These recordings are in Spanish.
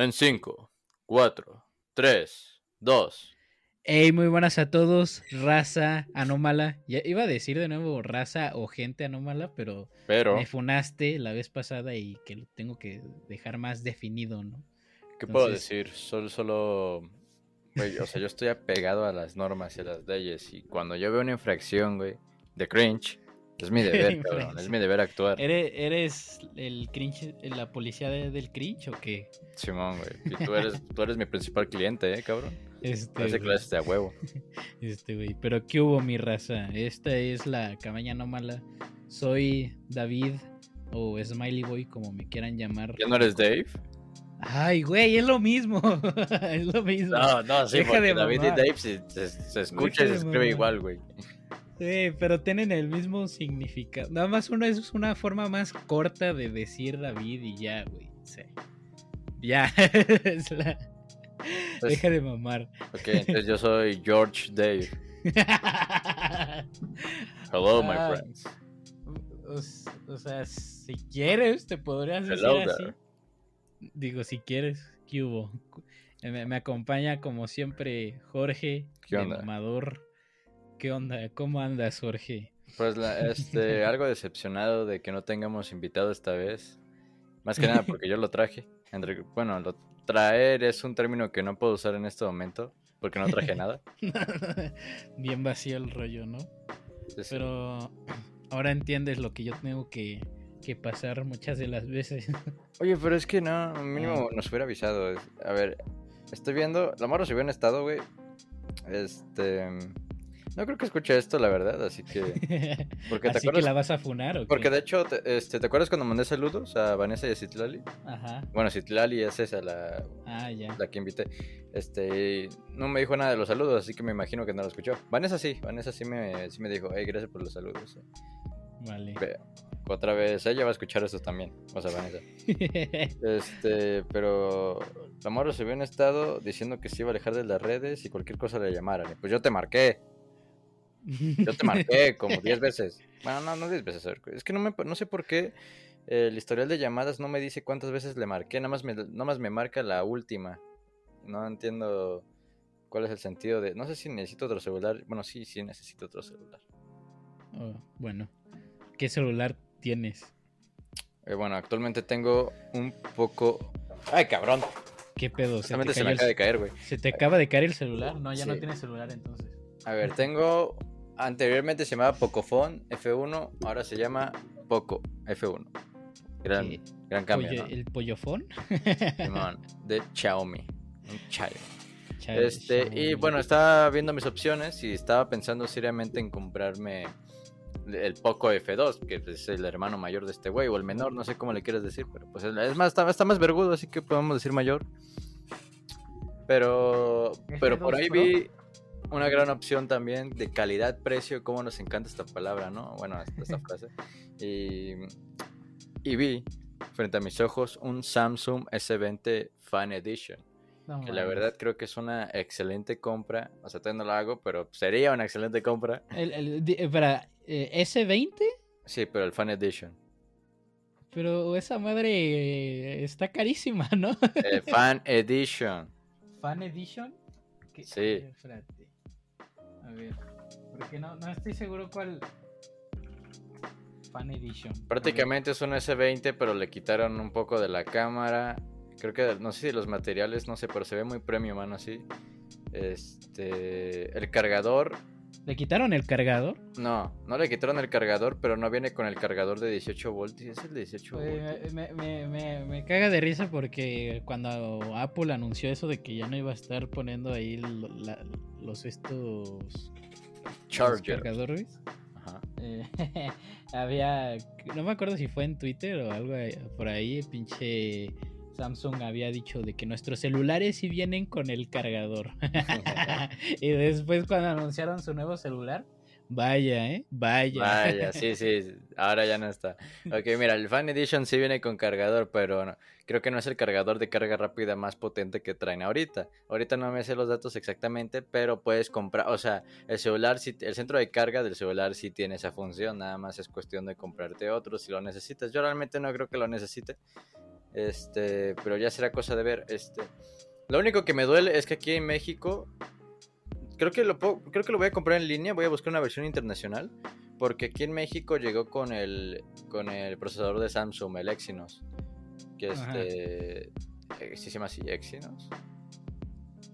En 5, 4, 3, 2. Hey, muy buenas a todos, raza anómala. Ya iba a decir de nuevo raza o gente anómala, pero, Pero, me funaste la vez pasada y que lo tengo que dejar más definido, ¿no? ¿qué puedo decir? Solo, solo. Güey, o sea, yo estoy apegado a las normas y a las leyes. Y cuando yo veo una infracción, güey, de cringe, es mi deber, cabrón. Es mi deber actuar. ¿Eres, eres el cringe, la policía de- del cringe o qué? Simón, güey. Y tú eres, tú eres mi principal cliente, ¿eh, cabrón? Este, Parece que lo güey, haces de a huevo. este, güey. Pero ¿qué hubo, mi raza? Esta es la cabaña anómala. Soy David o Smiley Boy, como me quieran llamar. ¿Ya no eres Dave? Ay, güey, es lo mismo. es lo mismo. No, no, sí, Deja porque de David y. Dave se, se- se escucha y se escribe mamar. igual, güey. Sí, pero tienen el mismo significado. Nada más uno es una forma más corta de decir David y ya, güey. Sí. Ya. Es la- Pues- Deja de mamar. Ok, entonces yo soy George Dave. Hello, my Ah, friends. O, sea, si quieres, te podrías decir Hello así. there. Digo, si quieres, ¿qué hubo? Me, me acompaña como siempre Jorge, ¿Qué onda? mamador. ¿Qué onda? ¿Cómo andas, Jorge? Pues la- este, algo decepcionado de que no tengamos invitado esta vez. Más que nada porque yo lo traje. Entre- bueno, lo traer es un término que no puedo usar en este momento porque no traje nada. Bien vacío el rollo, ¿no? Sí, sí. Pero ahora entiendes lo que yo tengo que, que pasar muchas de las veces. Oye, pero es que no, mínimo Ah. nos hubiera avisado. A ver, estoy viendo. La morra se en estado, güey. Este. No creo que escuche esto, la verdad, así que. Porque te Así que acuerdas. la vas a funar o qué? Porque de hecho, te, este, ¿te acuerdas cuando mandé saludos a Vanessa y a Citlali? Ajá. Bueno, Citlali es esa, la, Ah, ya. la que invité. Este, no me dijo nada de los saludos, así que me imagino que no lo escuchó. Vanessa sí, Vanessa sí me, sí me dijo, hey, gracias por los saludos. Vale. Otra vez, ella va a escuchar eso también, o sea, Vanessa. Este, pero la morra se vio en estado diciendo que se iba a alejar de las redes y cualquier cosa le llamaran. Pues yo te marqué, yo te marqué como 10 veces. Bueno, no, no 10 veces. Es que no, me, no sé por qué el historial de llamadas no me dice cuántas veces le marqué, nada más me, nada más me marca la última. No entiendo cuál es el sentido de... No sé si necesito otro celular. Bueno, sí, sí necesito otro celular. Oh, bueno. ¿Qué celular tienes? Eh, bueno, actualmente tengo un poco... ¡Ay, cabrón! ¿Qué pedo? ¿Se te, se me acaba de caer, güey. ¿Se te acaba de caer el celular? No, ya no tienes celular entonces. A ver, tengo. Anteriormente se llamaba Pocophone F1, ahora se llama Poco F1. Gran, ¿Qué? gran cambio, Pollo- ¿no? ¿El pollofón? Simón, de Xiaomi. Un Chayo. Chale, Este, y bueno, estaba viendo mis opciones y estaba pensando seriamente en comprarme el Poco F2, que es el hermano mayor de este güey, o el menor, no sé cómo le quieres decir, pero pues es más, está, está más vergudo, así que podemos decir mayor. Pero, pero por F2 ahí Pro. vi una gran opción también de calidad-precio, cómo nos encanta esta palabra, ¿no? Bueno, esta, esta frase. Y, y vi frente a mis ojos un Samsung S20 Fan Edition. No Que la verdad creo que es una excelente compra. O sea, todavía no la hago, pero sería una excelente compra. El, el- di- espera, eh, ¿S20? Sí, pero el Fan Edition. Pero esa madre eh, está carísima, ¿no? Eh, Fan Edition. ¿Fan Edition? ¿Qué- Sí. Porque no, no estoy seguro cuál. Fan Edition. Prácticamente es un S20, pero le quitaron un poco de la cámara. Creo que, no sé si los materiales, no sé, pero se ve muy premium, mano, así. Este. El cargador. ¿Le quitaron el cargador? No, no le quitaron el cargador, pero no viene con el cargador de 18 voltios. Es el de 18 voltios. Me, me- me- me caga de risa porque cuando Apple anunció eso de que ya no iba a estar poniendo ahí la- los estos Charger. cargadores, Ajá. eh, había, no me acuerdo si fue en Twitter o algo por ahí, pinche Samsung había dicho de que nuestros celulares sí vienen con el cargador. y después cuando anunciaron su nuevo celular, vaya, ¿eh? Vaya. Vaya, sí, sí, ahora ya no está. Ok, mira, el Fan Edition sí viene con cargador, pero no- creo que no es el cargador de carga rápida más potente que traen ahorita. Ahorita no me sé los datos exactamente, pero puedes comprar, o sea, el celular, sí- el centro de carga del celular sí tiene esa función, nada más es cuestión de comprarte otro si lo necesitas. Yo realmente no creo que lo necesite, Este, pero ya será cosa de ver. Este, lo único que me duele es que aquí en México creo que lo creo que lo voy a comprar en línea, voy a buscar una versión internacional porque aquí en México llegó con el con el procesador de Samsung, el Exynos, que este eh, ¿sí se llama así Exynos.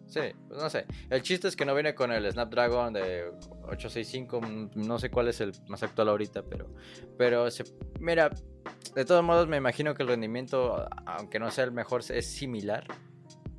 Sí, pues no sé. El chiste es que no viene con el Snapdragon de 865, mm, no sé cuál es el más actual ahorita, pero pero se, mira, de todos modos me imagino que el rendimiento, aunque no sea el mejor, es similar.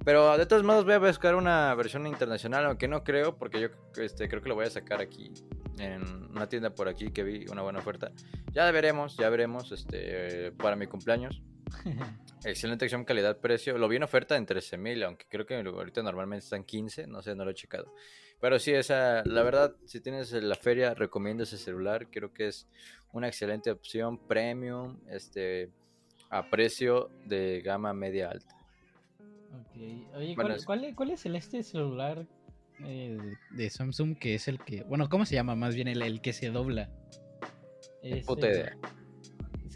Pero de todos modos voy a buscar una versión internacional, aunque no creo, porque yo este, creo que lo voy a sacar aquí, en una tienda por aquí que vi una buena oferta. Ya veremos, ya veremos, este, para mi cumpleaños. Excelente acción calidad-precio. Lo vi en oferta en 13 mil, aunque creo que ahorita normalmente están 15, no sé, no lo he checado. Pero sí, esa, la verdad, si tienes la feria, recomiendo ese celular. Creo que es una excelente opción premium, este, a precio de gama media alta. Oye, ¿cuál, es el este celular eh, de Samsung que es el que. Bueno, ¿cómo se llama? Más bien el, que se dobla. Puta idea.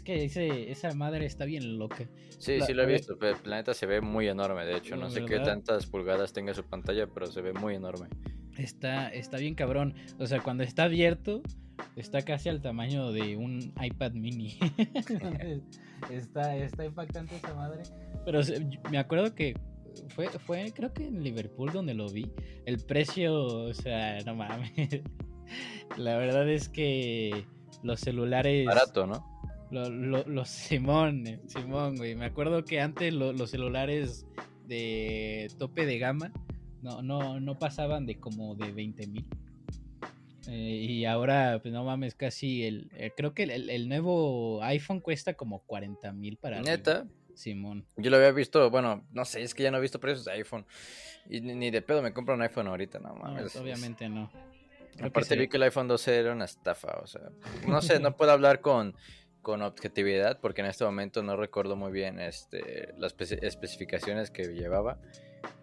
Es que esa madre está bien loca. Sí, sí lo he visto. el planeta se ve muy enorme. De hecho, no sé qué tantas pulgadas tenga su pantalla, pero se ve muy enorme. Está, está bien cabrón. O sea, cuando está abierto, está casi al tamaño de un iPad mini. está, está impactante esa madre. Pero me acuerdo que fue, fue creo que en Liverpool donde lo vi. El precio, o sea, no mames. La verdad es que los celulares... Barato, ¿no? Los Simón, Simón, güey. Me acuerdo que antes los celulares de tope de gama no, no, no pasaban de como de 20 mil. Eh, y ahora, pues no mames, casi el. Eh, creo que el, el, nuevo iPhone cuesta como 40 mil para. Neta. Simón. Yo lo había visto, bueno, no sé, es que ya no he visto precios de iPhone. Y ni de pedo me compro un iPhone ahorita, no mames. obviamente no. Aparte vi que el iPhone 12 era una estafa, o sea, no sé, no puedo hablar con, con objetividad porque en este momento no recuerdo muy bien este, las especificaciones que llevaba.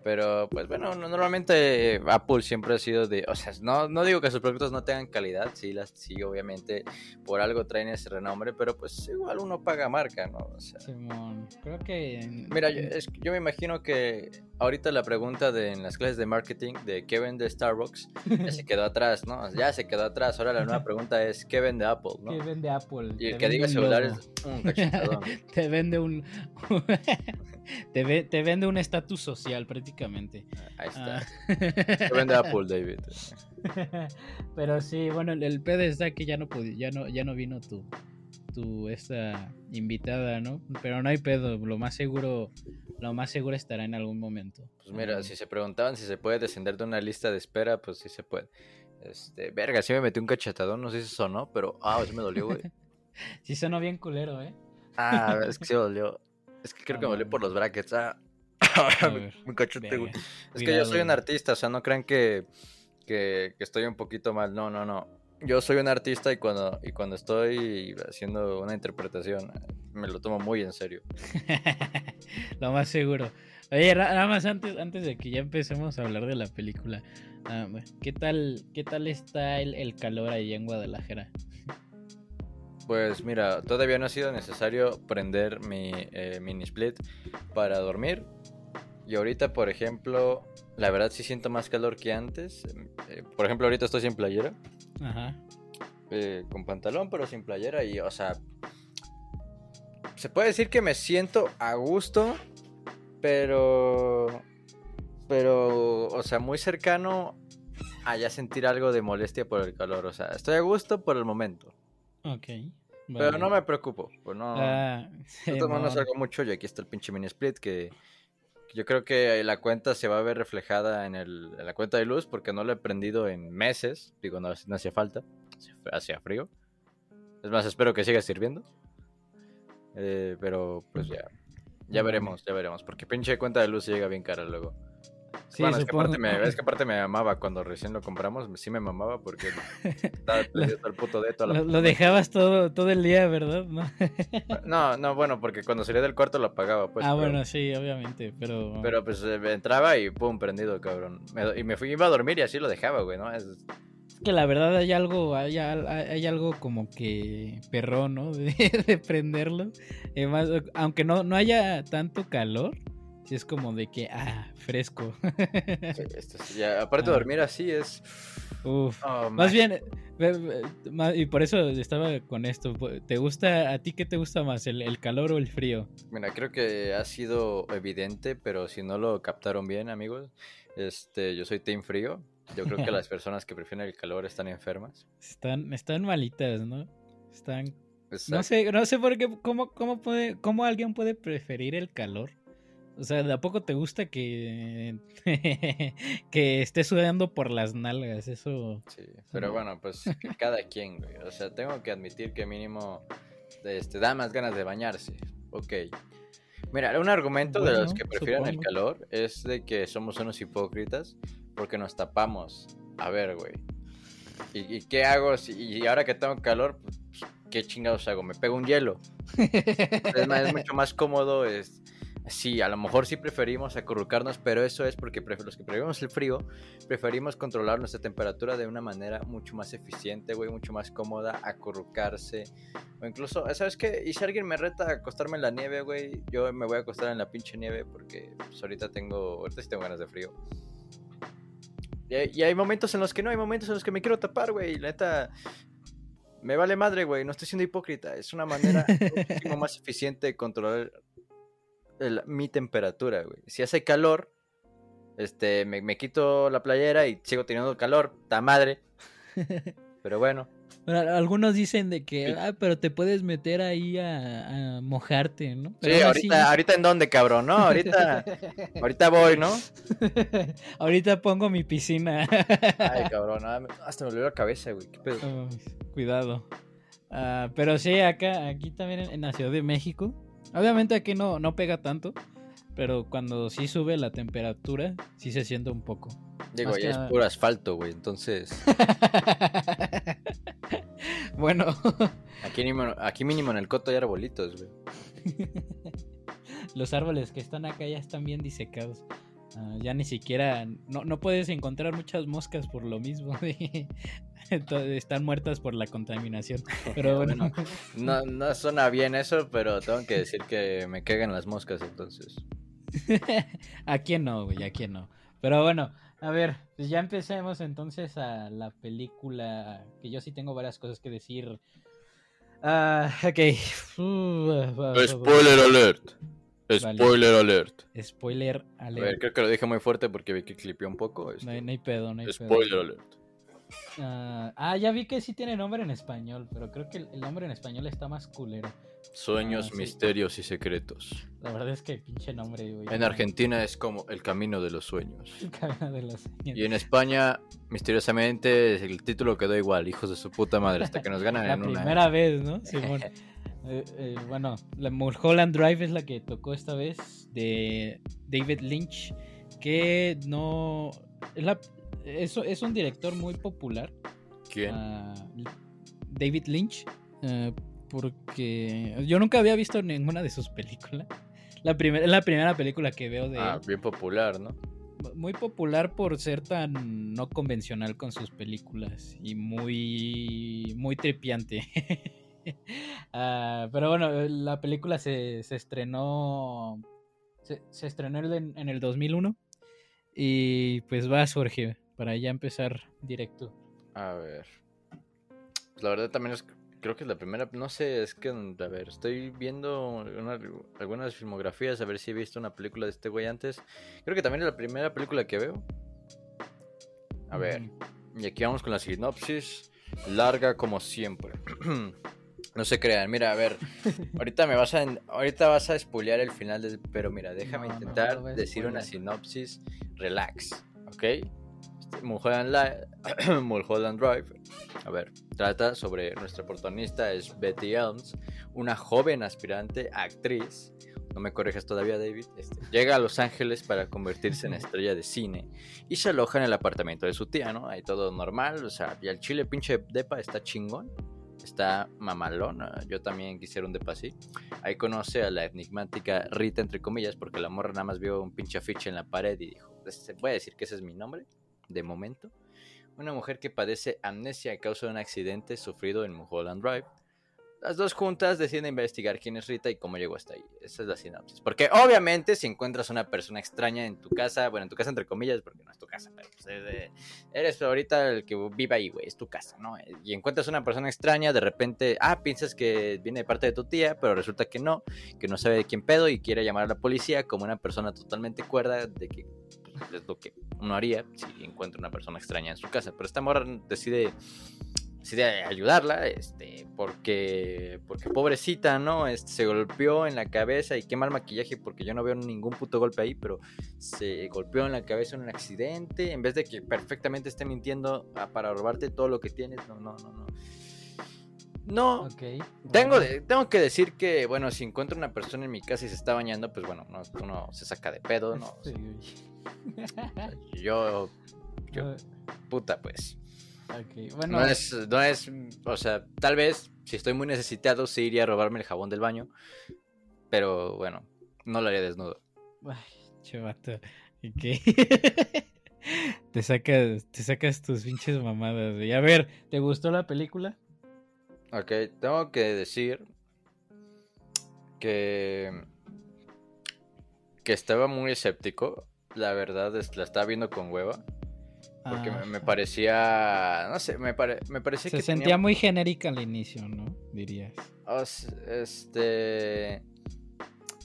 Pero pues bueno, normalmente Apple siempre ha sido de, o sea, no, no digo que sus productos no tengan calidad, sí, las, sí, obviamente por algo traen ese renombre, pero pues igual uno paga marca, ¿no? O sea, Simón, creo que... Mira, yo, yo, me imagino que ahorita la pregunta de en las clases de marketing de qué vende Starbucks ya se quedó atrás, ¿no? Ya se quedó atrás, ahora la nueva pregunta es qué vende Apple, ¿no? ¿Qué vende Apple? Y el que diga celulares, un cachetadón. Te vende un... te, te vende un estatus social prácticamente. Ahí está. Ah. vende Apple, David. Pero sí, bueno, el pedo está que ya no ya no, ya no vino tu, tu esta invitada, ¿no? Pero no hay pedo, lo más seguro, lo más seguro estará en algún momento. Pues mira, si se preguntaban si se puede descender de una lista de espera, pues sí se puede. Este, verga, sí me metí un cachetadón, no sé si sonó, pero ah, sí me dolió, güey. sí sonó bien culero, ¿eh? Ah, es que sí dolió. Es que creo que me dolió por los brackets. Ah, un cachote, güey. Es que yo soy un artista, o sea, no crean que, que, estoy un poquito mal. No, no, no. Yo soy un artista y cuando, y cuando estoy haciendo una interpretación me lo tomo muy en serio. lo más seguro. Oye, nada más antes, antes de que ya empecemos a hablar de la película, ah, ¿qué tal, qué tal está el, el calor ahí en Guadalajara? Pues mira, todavía no ha sido necesario prender mi eh, mini split para dormir. Y ahorita, por ejemplo, la verdad sí siento más calor que antes. Eh, por ejemplo, ahorita estoy sin playera. Ajá. Eh, con pantalón, pero sin playera. Y, o sea, se puede decir que me siento a gusto, pero... Pero, o sea, muy cercano a ya sentir algo de molestia por el calor. O sea, estoy a gusto por el momento. Ok. Pero no me preocupo, pues no. Ah, no salgo mucho y aquí está el pinche mini split que, yo creo que la cuenta se va a ver reflejada en, el, en la cuenta de luz porque no lo he prendido en meses. Digo, no, no hacía falta, hacía frío. Es más, espero que siga sirviendo. Eh, pero pues ya, ya veremos, ya veremos. Porque pinche cuenta de luz llega bien cara luego. Sí, bueno, es que, aparte me, es que, aparte me, amaba cuando recién lo compramos, sí me mamaba porque estaba el puto de lo, lo, dejabas todo, todo el día, ¿verdad? No, no, bueno, porque cuando salía del cuarto lo apagaba, pues. Ah, bueno, sí, obviamente, pero... Pero pues eh, entraba y pum, prendido, cabrón. y me fui, iba a dormir y así lo dejaba, güey, ¿no? Es, Es que la verdad hay algo, hay, hay algo como que perrón, ¿no? De, prenderlo. Además, aunque no, no haya tanto calor, sí es como de que, ah, fresco. aparte de ah. dormir así es... Uf. Oh, más bien, y por eso estaba con esto. ¿Te gusta, a ti qué te gusta más, el, el, calor o el frío? Mira, creo que ha sido evidente, pero si no lo captaron bien, amigos, este, yo soy team frío. Yo creo que las personas que prefieren el calor están enfermas. Están, están malitas, ¿no? Están. No sé, no sé por qué, cómo, cómo puede, cómo alguien puede preferir el calor. O sea, ¿de a poco te gusta que, que esté sudando por las nalgas? Eso. Sí, pero bueno, pues cada quien, güey. O sea, tengo que admitir que mínimo este, da más ganas de bañarse. Ok. Mira, un argumento de los que prefieren el calor es de que somos unos hipócritas porque nos tapamos. A ver, güey. ¿Y, qué hago? Si, y ahora que tengo calor, pues, ¿qué chingados hago? ¿Me pego un hielo? es, mucho más cómodo. Es, sí, a lo mejor sí preferimos acurrucarnos, pero eso es porque los que preferimos el frío, preferimos controlar nuestra temperatura de una manera mucho más eficiente, güey, mucho más cómoda, acurrucarse. O incluso, ¿sabes qué? Y si alguien me reta a acostarme en la nieve, güey, yo me voy a acostar en la pinche nieve porque pues, ahorita tengo, ahorita sí tengo ganas de frío. Y hay, momentos en los que no, hay momentos en los que me quiero tapar, güey. La neta, me vale madre, güey. No estoy siendo hipócrita. Es una manera más eficiente de controlar mi temperatura, güey. Si hace calor, este, me, me, quito la playera y sigo teniendo calor. Ta madre. Pero bueno algunos dicen de que, ah, pero te puedes meter ahí a, mojarte, ¿no? sí, ahorita, ahorita en dónde, cabrón, ¿no? Ahorita, ahorita voy, ¿no? ahorita pongo mi piscina. Ay, cabrón, ah, hasta me dolió la cabeza, güey, qué pedo. cuidado. Ah, pero sí, acá, aquí también en, la Ciudad de México. Obviamente aquí no, no pega tanto, pero cuando sí sube la temperatura, sí se siente un poco. Digo, ya es puro asfalto, güey, entonces. bueno. Aquí mínimo, aquí mínimo en el coto hay arbolitos, güey. Los árboles que están acá ya están bien disecados. Ah, ya ni siquiera. No, no, puedes encontrar muchas moscas por lo mismo. están muertas por la contaminación. Pero bueno. no, no suena bien eso, pero tengo que decir que me cagan las moscas entonces. ¿A quién no, güey? ¿A quién no? Pero bueno, a ver, pues ya empecemos entonces a la película, que yo sí tengo varias cosas que decir. Ah, ok. Spoiler alert. Spoiler alert. Spoiler alert. A ver, creo que lo dije muy fuerte porque vi que clipió un poco. No, hay, pedo, no hay Spoiler alert. Ah, ah, ya vi que sí tiene nombre en español, pero creo que el, nombre en español está más culero. Sueños, ah, misterios y secretos. La verdad es que pinche nombre, güey. En Argentina es como El Camino de los Sueños. El Camino de los Sueños. Y en España, misteriosamente, el título quedó igual, hijos de su puta madre, hasta que nos ganan la en una. La primera vez, ¿no? Simón. Eh, eh, bueno, la Mulholland Drive es la que tocó esta vez, de David Lynch, que no... Es la, es, un director muy popular. ¿Quién? Ah, David Lynch. Ah, porque yo nunca había visto ninguna de sus películas. La primera, es la primera película que veo de. Ah, bien popular, ¿no? Muy popular por ser tan no convencional con sus películas y muy. muy trepiante. Ah, pero bueno, la película se, se estrenó. Se, estrenó en, en el 2001. Y pues va, Jorge para ya empezar directo. A ver. Pues la verdad también es, creo que es la primera, no sé, es que, a ver, estoy viendo algunas filmografías, a ver si he visto una película de este güey antes. Creo que también es la primera película que veo. A ver, y aquí vamos con la sinopsis, larga como siempre. No se crean, mira, a ver, ahorita me vas a ahorita vas a el final, de, pero mira, déjame intentar decir una sinopsis relax, ¿ok? Mulholland, Drive, a ver, trata sobre nuestra protagonista es Betty Elms, una joven aspirante actriz. No me corrijas todavía, David. Este, llega a Los Ángeles para convertirse en estrella de cine y se aloja en el apartamento de su tía, ¿no? Ahí todo normal, o sea, y el chile pinche depa está chingón está mamalona. Yo también quisiera un depa así. Ahí conoce a la enigmática Rita, entre comillas, porque la morra nada más vio un pinche afiche en la pared y dijo: Voy a decir que ese es mi nombre de momento. una mujer que padece amnesia a causa de un accidente sufrido en Mulholland Drive. Las dos juntas deciden investigar quién es Rita y cómo llegó hasta ahí. Esa es la sinopsis. Porque obviamente si encuentras una persona extraña en tu casa, bueno, en tu casa entre comillas, porque no es tu casa, pero pues, eres ahorita el que vive ahí, güey, es tu casa, ¿no? Y encuentras una persona extraña, de repente, ah, piensas que viene de parte de tu tía, pero resulta que no, que no sabe de quién pedo y quiere llamar a la policía como una persona totalmente cuerda de que pues, es lo que uno haría si encuentra una persona extraña en su casa. Pero esta morra decide ayudarla, este, porque, porque pobrecita, ¿no? Este, se golpeó en la cabeza y qué mal maquillaje, porque yo no veo ningún puto golpe ahí, pero se golpeó en la cabeza en un accidente, en vez de que perfectamente esté mintiendo ah, para robarte todo lo que tienes, no, no, no, no. No, tengo, tengo que decir que, bueno, si encuentro una persona en mi casa y se está bañando, pues bueno, no, uno se saca de pedo, ¿no? yo, yo, puta, pues. Bueno. No es, no es, o sea, tal vez si estoy muy necesitado sí iría a robarme el jabón del baño, pero bueno, no lo haría desnudo. Ay, chavato, ¿qué? te sacas, te sacas tus pinches mamadas. Y a ver, ¿te gustó la película? Ok, tengo que decir que que estaba muy escéptico. La verdad es la estaba viendo con hueva. Porque me, ah. parecía. No sé, me, pare, me parecía Se que. Se sentía muy genérica al inicio, ¿no? Dirías. este.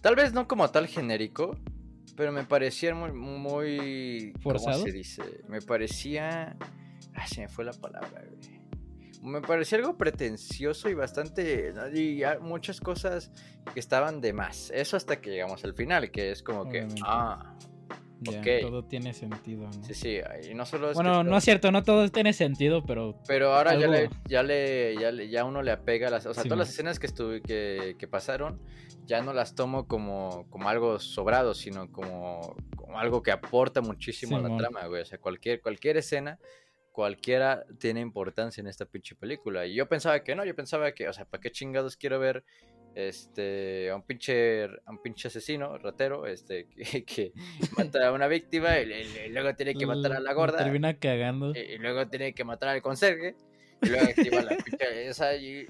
Tal vez no como tal genérico, pero me parecía muy. muy ¿Forzado? ¿Cómo se dice? Me parecía. Ay, se me fue la palabra, güey. Me parecía algo pretencioso y bastante. Y muchas cosas que estaban de más. Eso hasta que llegamos al final, que es como que. Ah, todo tiene sentido. Sí, sí, y no solo Bueno, no es cierto, no todo tiene sentido, pero... Pero ahora ya, le, ya, le, ya ya uno le apega las... O sea, todas las escenas que, estuve, que, que, pasaron, ya no las tomo como, como algo sobrado, sino como, como algo que aporta muchísimo a la trama, güey. O sea, cualquier, cualquier escena cualquiera tiene importancia en esta pinche película. Y yo pensaba que no, yo pensaba que, o sea, ¿para qué chingados quiero ver este, a un pinche, a un pinche asesino, ratero, este, que, mata a una víctima y, luego tiene que matar a la gorda. Termina cagando. Y, luego tiene que matar al conserje. Y luego activa la pinche esa y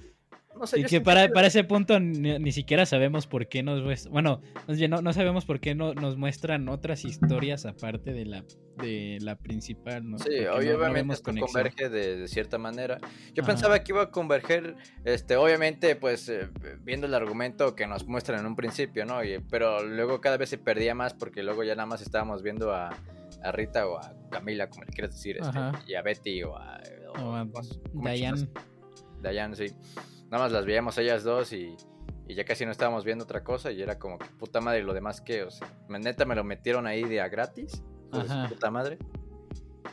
y que para, para, ese punto ni, siquiera sabemos por qué nos muestran, bueno, no, no sabemos por qué no, nos muestran otras historias aparte de la, de la principal, ¿no? Sí, obviamente esto converge de, cierta manera. Yo pensaba que iba a converger, este, obviamente, pues, eh, viendo el argumento que nos muestran en un principio, ¿no? pero luego cada vez se perdía más porque luego ya nada más estábamos viendo a, a Rita o a Camila, como le quieras decir, este, y a Betty o a... Diane. Diane, sí nada más las veíamos ellas dos y, ya casi no estábamos viendo otra cosa y era como puta madre lo demás que, o sea, neta me lo metieron ahí de a gratis, puta madre.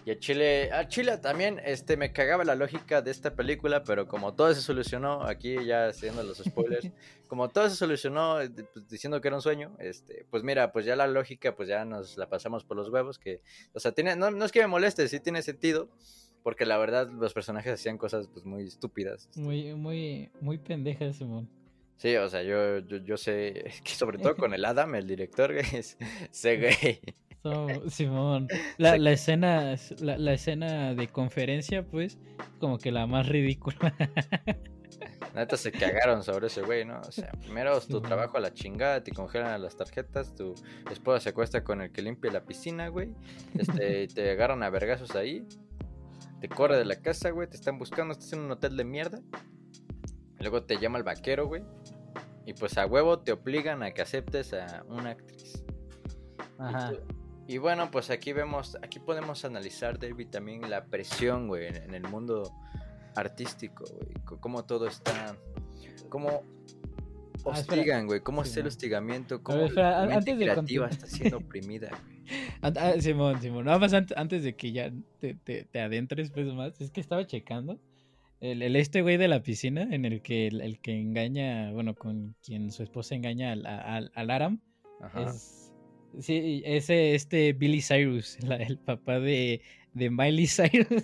Y a Chile, a Chile también este, me cagaba la lógica de esta película, pero como todo se solucionó, aquí ya haciendo los spoilers, como todo se solucionó eh, pues, diciendo que era un sueño, este, pues mira, pues ya la lógica, pues ya nos la pasamos por los huevos, que, o sea, tiene, no, no es que me moleste, sí tiene sentido, porque la verdad los personajes hacían cosas pues muy estúpidas. Muy, muy, muy pendejas, Simón. Sí, o sea, yo, yo, sé que sobre todo con el Adam, el director, es, sé gay. Simón, la, la escena, la, la, escena de conferencia, pues, como que la más ridícula. Neta se cagaron sobre ese güey, ¿no? O sea, primero tu trabajo a la chingada, te congelan las tarjetas, tu esposa se acuesta con el que limpia la piscina, güey. Este, te agarran a vergazos ahí te corre de la casa, güey, te están buscando, estás en un hotel de mierda. Luego te llama el vaquero, güey. Y pues a huevo te obligan a que aceptes a una actriz. Ajá. Y, bueno, pues aquí vemos, aquí podemos analizar, David, también la presión, güey, en, el mundo artístico, güey. Cómo todo está, cómo ah, hostigan, güey. Cómo es el hostigamiento, cómo la mente creativa está siendo oprimida, güey. Ah, Simón, Simón, nada más antes de que ya te, te, adentres pues más, es que estaba checando el, el, este güey de la piscina en el que el, que engaña, bueno, con quien su esposa engaña al, al, Aram, es, sí, ese, este Billy Cyrus, el papá de, de Miley Cyrus.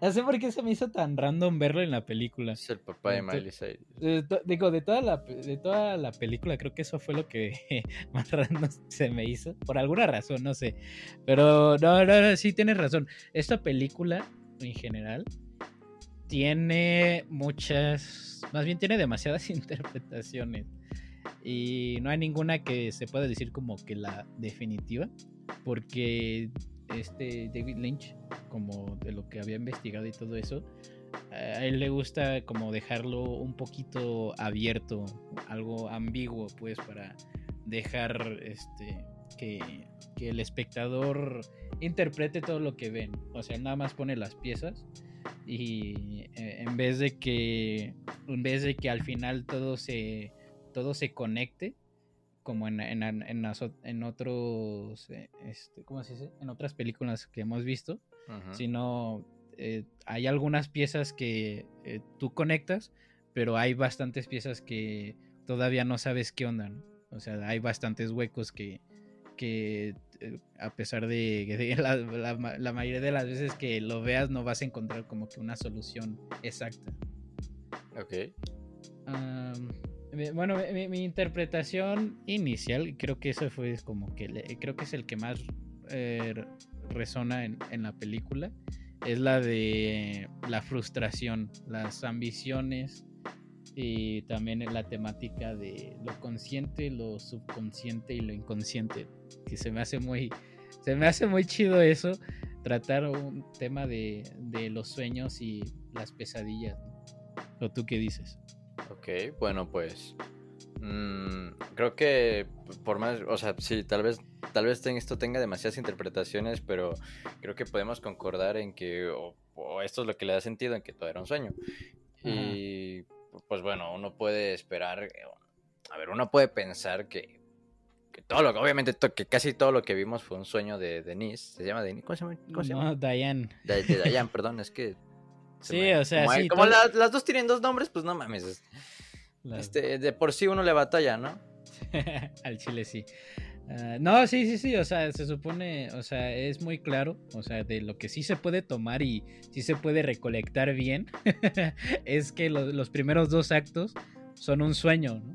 no sé por qué se me hizo tan random verlo en la película. Es el papá de Miley Cyrus. digo, de toda, la, de toda la película, creo que eso fue lo que más random se me hizo. Por alguna razón, no sé. Pero no, no, sí tienes razón. Esta película en general tiene muchas, más bien tiene demasiadas interpretaciones y no hay ninguna que se pueda decir como que la definitiva, porque este David Lynch, como de lo que había investigado y todo eso, a él le gusta como dejarlo un poquito abierto, algo ambiguo, pues, para dejar este que, que el espectador interprete todo lo que ven. O sea, nada más pone las piezas y eh, en vez de que en vez de que al final todo se todo se conecte como en, en, en, en otros eh, este, ¿cómo se dice? en otras películas que hemos visto sino eh, hay algunas piezas que tú conectas pero hay bastantes piezas que todavía no sabes qué onda o sea hay bastantes huecos que que eh, a pesar de, la, mayoría de las veces que lo veas no vas a encontrar como que una solución exacta. Ok. Bueno, mi, interpretación inicial, creo que eso fue como que creo que es el que más eh, resona en, en, la película, es la de la frustración, las ambiciones y también la temática de lo consciente, lo subconsciente y lo inconsciente, que se me hace muy, se me hace muy chido eso, tratar un tema de, de los sueños y las pesadillas. ¿O tú qué dices? Ok, bueno, pues mmm, creo que por más, o sea, sí, tal vez, tal vez esto tenga demasiadas interpretaciones, pero creo que podemos concordar en que, o, esto es lo que le da sentido, en que todo era un sueño. Y pues bueno, uno puede esperar, eh, a ver, uno puede pensar que, que todo lo que, obviamente, que casi todo lo que vimos fue un sueño de Denise, ¿se llama Denise? ¿Cómo se llama? No, Diane. De, Diane, perdón, es que... Sí, o sea, como, sí. Como las dos tienen dos nombres, pues no mames. Este, de por sí uno le batalla, ¿no? Al chile sí. Ah, no, sí, sí, sí, o sea, se supone, o sea, es muy claro, o sea, de lo que sí se puede tomar y sí se puede recolectar bien, es que los primeros dos actos son un sueño, ¿no?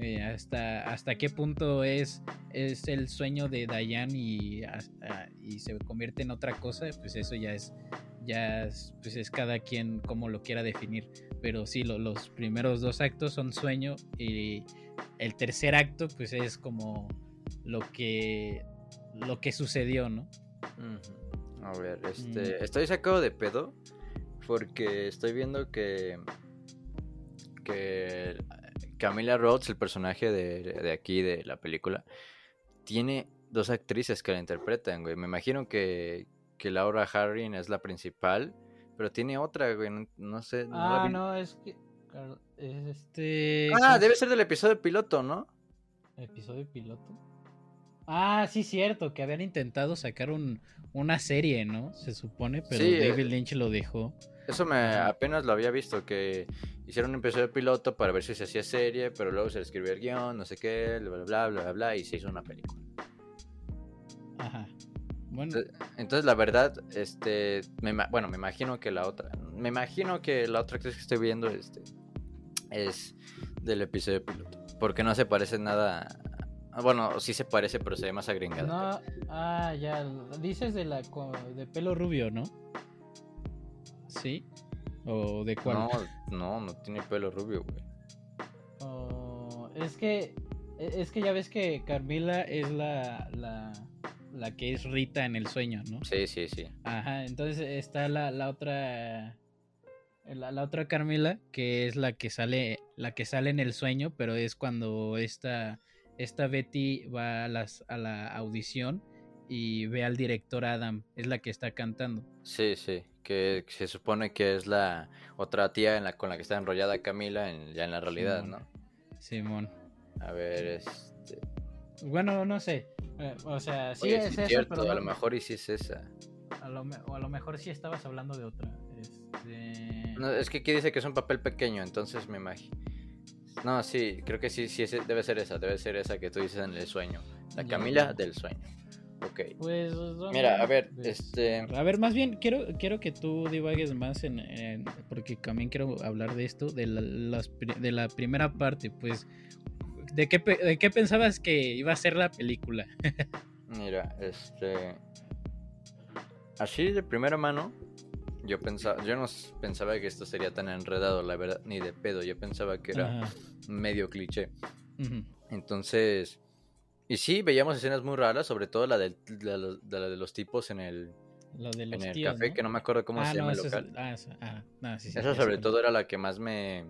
Eh, hasta, hasta qué punto es, es el sueño de Dayan y, y se convierte en otra cosa, pues eso ya es, ya es, pues es cada quien como lo quiera definir, pero sí, los primeros dos actos son sueño y el tercer acto pues es como lo que lo que sucedió, ¿no? A ver, este, mm. estoy sacado de pedo porque estoy viendo que que Camila Rhodes, el personaje de, aquí de la película, tiene dos actrices que la interpretan, güey. Me imagino que, que Laura Harring es la principal, pero tiene otra, güey. No, sé. ah, no, es que. este. Ah, debe ser del episodio piloto, ¿no? ¿Episodio piloto? Ah, sí, cierto, que habían intentado sacar un, una serie, ¿no? Se supone, pero David eh, Lynch lo dejó. Eso me apenas lo había visto, que hicieron un episodio piloto para ver si se hacía serie, pero luego se le escribió el guion, no sé qué, bla, bla, bla, bla, bla, y se hizo una película. Ajá. Bueno. Entonces, la verdad, este, bueno, me imagino que la otra, me imagino que la otra actriz que estoy viendo, este, es del episodio piloto, porque no se parece nada bueno, sí se parece, pero se ve más agringado. No, ah, ya. Dices de la de pelo rubio, ¿no? ¿Sí? ¿O de cuál? No, no, no tiene pelo rubio, güey. Oh, es que e, es que ya ves que Carmila es la, la, la que es Rita en el sueño, ¿no? Sí, sí, sí. Ajá, entonces está la, la otra la, la, otra Carmila que es la que sale la que sale en el sueño, pero es cuando esta esta Betty va a, las, a la audición y ve al director Adam, es la que está cantando. Sí, sí, que se supone que es la otra tía en la, con la que está enrollada Camila en, ya en la realidad, ¿no? Simón. A ver, este... Bueno, no sé. Eh, o sea, sí es pero... A lo mejor y sí es esa. A lo, o a lo mejor sí estabas hablando de otra. Este... No, es que aquí dice que es un papel pequeño, entonces me imagino. No, sí, creo que sí, sí, debe ser esa, debe ser esa que tú dices en el sueño. La Camila del sueño. Ok. Pues, Mira, a ver, este... A ver, más bien, quiero, quiero que tú divagues más en, Porque también quiero hablar de esto, de la, de la primera parte, pues... ¿de qué, ¿De qué pensabas que iba a ser la película? Mira, este... Así de primera mano, yo pensaba, yo no pensaba que esto sería tan enredado, la verdad, ni de pedo. Yo pensaba que era medio cliché. Entonces, y sí, veíamos escenas muy raras, sobre todo la, de, de los tipos en el, en el café, que no me acuerdo cómo ah, se llama el local. Ah, ah, eso sobre todo era la que más me,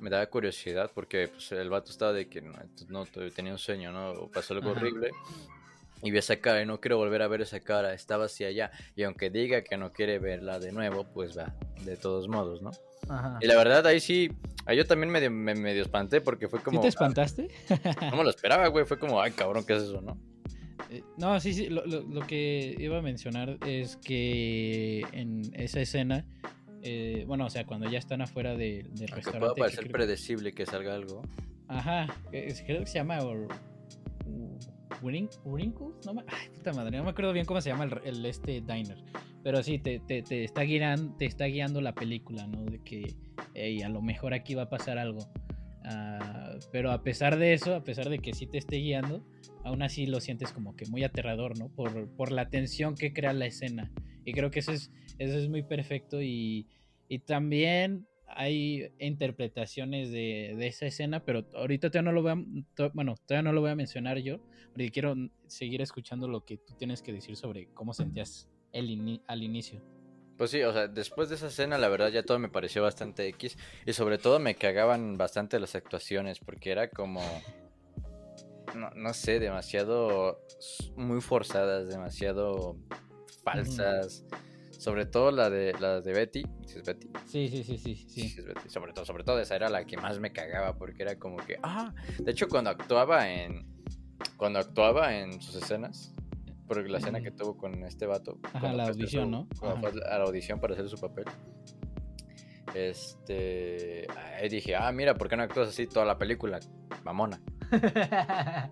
me daba curiosidad, porque pues, el vato estaba de que no, tenía un sueño, ¿no? pasó algo horrible. Y vi esa cara y no quiero volver a ver esa cara, estaba hacia allá. Y aunque diga que no quiere verla de nuevo, pues va, de todos modos, ¿no? Y la verdad, ahí sí, ahí yo también medio, me medio espanté porque fue como... ¿Sí te espantaste? no me lo esperaba, güey, fue como, ay, cabrón, ¿qué es eso, no? Eh, no, sí, sí, lo, que iba a mencionar es que en esa escena, eh, bueno, o sea, cuando ya están afuera del restaurante... Que puede parecer predecible que salga algo. Ajá, creo que se llama... Wrinkles, no me, ay, puta madre, no me acuerdo bien cómo se llama el, este diner. Pero sí, te, te, te, está guiando, te está guiando la película, ¿no? De que hey, a lo mejor aquí va a pasar algo. Ah, pero a pesar de eso, a pesar de que sí te esté guiando, aún así lo sientes como que muy aterrador, ¿no? Por, por la tensión que crea la escena. Y creo que eso es, eso es muy perfecto y, y también hay interpretaciones de, de, esa escena, pero ahorita todavía no lo voy a, bueno, todavía no lo voy a mencionar yo, porque quiero seguir escuchando lo que tú tienes que decir sobre cómo sentías el al inicio. Pues sí, o sea, después de esa escena la verdad ya todo me pareció bastante X y sobre todo me cagaban bastante las actuaciones porque era como no, no sé, demasiado muy forzadas, demasiado falsas. Sobre todo la de la de Betty, ¿sí es Betty? Sí, sí, sí, sí, sí. Sobre todo, sobre todo esa era la que más me cagaba porque era como que, ah, de hecho cuando actuaba en cuando actuaba en sus escenas, porque la escena que tuvo con este vato. Ajá, la audición, ¿no? Cuando fue a la audición para hacer su papel. Este. Ahí dije, ah, mira, ¿por qué no actúas así toda la película? Mamona.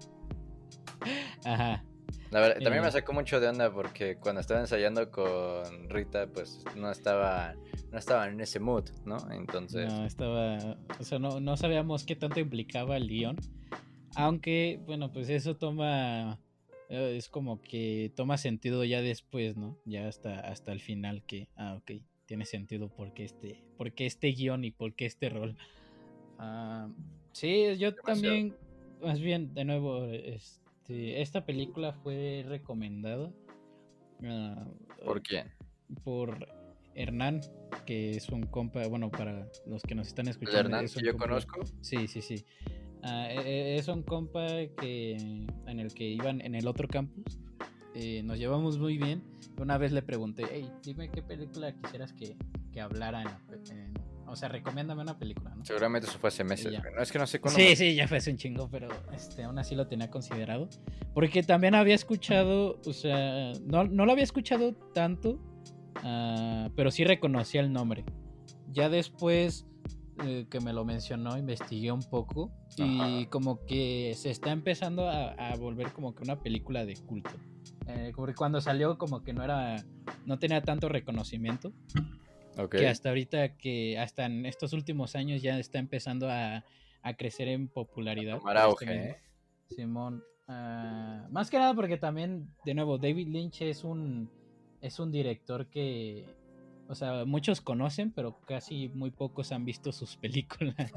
Ajá. La verdad, también me sacó mucho de onda porque cuando estaba ensayando con Rita, pues no estaba, no estaba en ese mood, ¿no? Entonces. No, estaba. O sea, no, no sabíamos qué tanto implicaba el guion. Aunque, bueno, pues eso toma eh, es como que toma sentido ya después, ¿no? Ya hasta, hasta el final que, ah, ok, tiene sentido porque este, porque este guion y porque este rol. Ah, sí, yo también, más bien, de nuevo, este, esta película fue recomendada. Ah, ¿Por quién? Por Hernán, que es un compa, bueno, para los que nos están escuchando. Hernán que yo conozco? Sí, sí, sí. Ah, e, e, es un compa que en el que iban en el otro campus. Eh, nos llevamos muy bien. Una vez le pregunté, hey, dime qué película quisieras que, que hablara en, o sea, recomiéndame una película, ¿no? Seguramente eso fue hace meses, no es que no sé cuándo. Sí, sí, ya fue hace un chingo, pero este, aún así lo tenía considerado. Porque también había escuchado, o sea, no, no lo había escuchado tanto, uh, pero sí reconocía el nombre. Ya después eh, que me lo mencionó, investigué un poco y como que se está empezando a, volver como que una película de culto. Eh, cuando salió como que no era, no tenía tanto reconocimiento. Que hasta ahorita, que hasta en estos últimos años ya está empezando a, crecer en popularidad. Este ¿eh? Simón. Ah, más que nada porque también, de nuevo, David Lynch es un, es un director que o sea, muchos conocen, pero casi muy pocos han visto sus películas.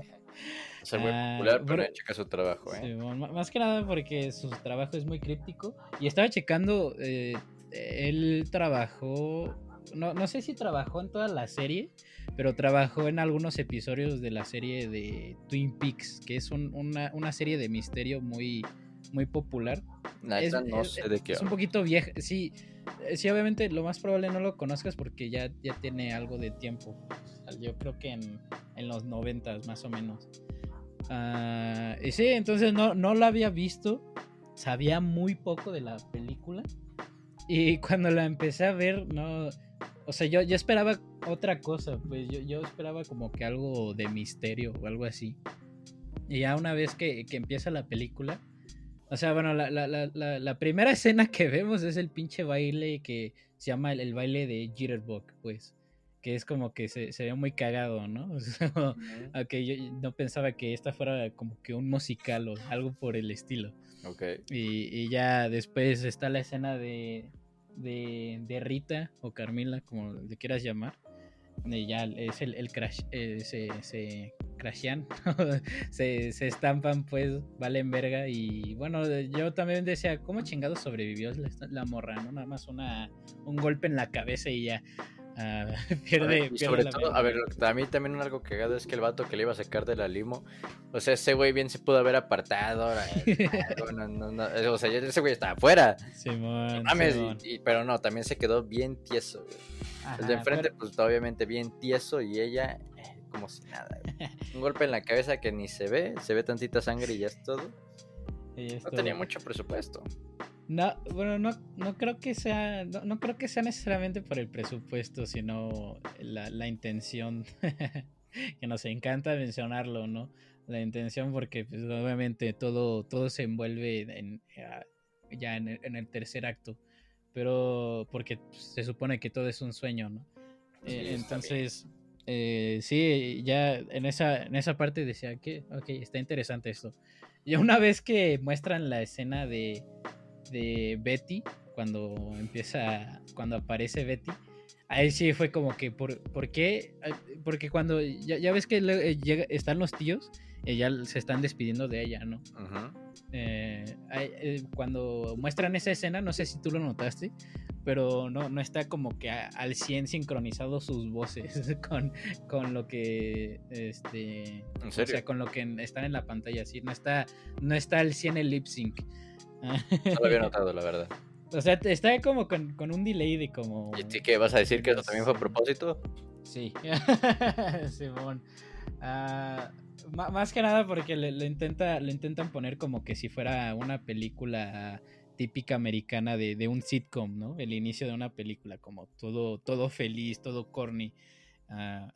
O sea, muy ah, popular, pero, checa su trabajo, ¿eh? más que nada porque su trabajo es muy críptico. Y estaba checando, eh, él trabajó, no, no sé si trabajó en toda la serie, pero trabajó en algunos episodios de la serie de Twin Peaks, que es una, una serie de misterio muy, muy popular. es, no sé de qué. Es un poquito vieja, sí. Eh, sí, obviamente lo más probable no lo conozcas porque ya, ya tiene algo de tiempo. Yo creo que en, en los noventas más o menos. Uh, y sí, entonces no, no la había visto. Sabía muy poco de la película. Y cuando la empecé a ver, no. O sea, yo, yo esperaba otra cosa. Pues yo, yo esperaba como que algo de misterio o algo así. Y ya una vez que, que empieza la película o sea, bueno, la, la, la, la, primera escena que vemos es el pinche baile que se llama el, baile de Jitterbug, pues. Que es como que se, se ve muy cagado, ¿no? O sea, yo no pensaba que esta fuera como que un musical o algo por el estilo. Ok. Y, y ya después está la escena de, de, de Rita o Carmila, como le quieras llamar, ya es el, el crash, eh, se, se crashean, se, se, estampan, pues valen verga. Y bueno, yo también decía, ¿cómo chingados sobrevivió la, la, morra? ¿no? Nada más una, un golpe en la cabeza y ya. Uh, pierde, y sobre todo, a ver, a mí también algo cagado es que el vato que le iba a sacar de la limo, o sea, ese güey bien se pudo haber apartado. no, no, no, o sea, ese güey estaba afuera. Simón, mames, y, y, pero no, también se quedó bien tieso. Güey. Ajá, el de enfrente, pero... pues obviamente bien tieso y ella eh, como si nada. Güey. Un golpe en la cabeza que ni se ve, se ve tantita sangre y ya es todo. Y No tenía mucho presupuesto. No, bueno, no, no creo que sea, no, no, creo que sea necesariamente por el presupuesto, sino la, la intención, que nos encanta mencionarlo, ¿no? La intención porque pues, obviamente todo, todo se envuelve en, ya en el, en el tercer acto, pero porque pues, se supone que todo es un sueño, ¿no? Sí, eh, entonces, eh, sí, ya en esa, en esa parte decía que, ok, está interesante esto. Y una vez que muestran la escena de, de Betty, cuando empieza, cuando aparece Betty, ahí sí fue como que, ¿por, ¿por qué? Porque cuando, ya, ya ves que le, llega, están los tíos, eh, ya se están despidiendo de ella, ¿no? Eh, eh, cuando muestran esa escena, no sé si tú lo notaste, pero no, no está como que a, al 100 sincronizado sus voces con, con lo que este ¿En serio? o sea con lo que están en la pantalla así no está no está al 100 el lip sync no lo había notado la verdad o sea está como con, con un delay de como ¿y qué vas a decir que eso también fue a propósito? sí Simón uh, más que nada porque le, le, intenta le intentan poner como que si fuera una película típica americana de, de, un sitcom, ¿no? El inicio de una película, como todo, todo feliz, todo corny. Uh,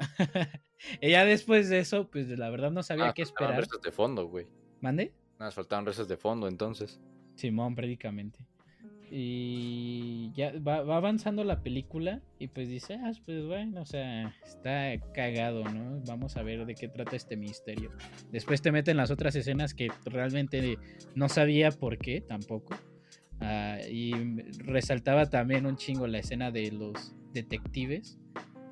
ella después de eso, pues la verdad no sabía ah, qué esperar. De fondo, güey. ¿Mande? Nada, faltaban rezos de fondo entonces. Simón, prácticamente. Y ya va, va, avanzando la película y pues dice, ah, pues bueno, o sea, está cagado, ¿no? Vamos a ver de qué trata este misterio. Después te meten las otras escenas que realmente no sabía por qué tampoco. Uh, y resaltaba también un chingo la escena de los detectives.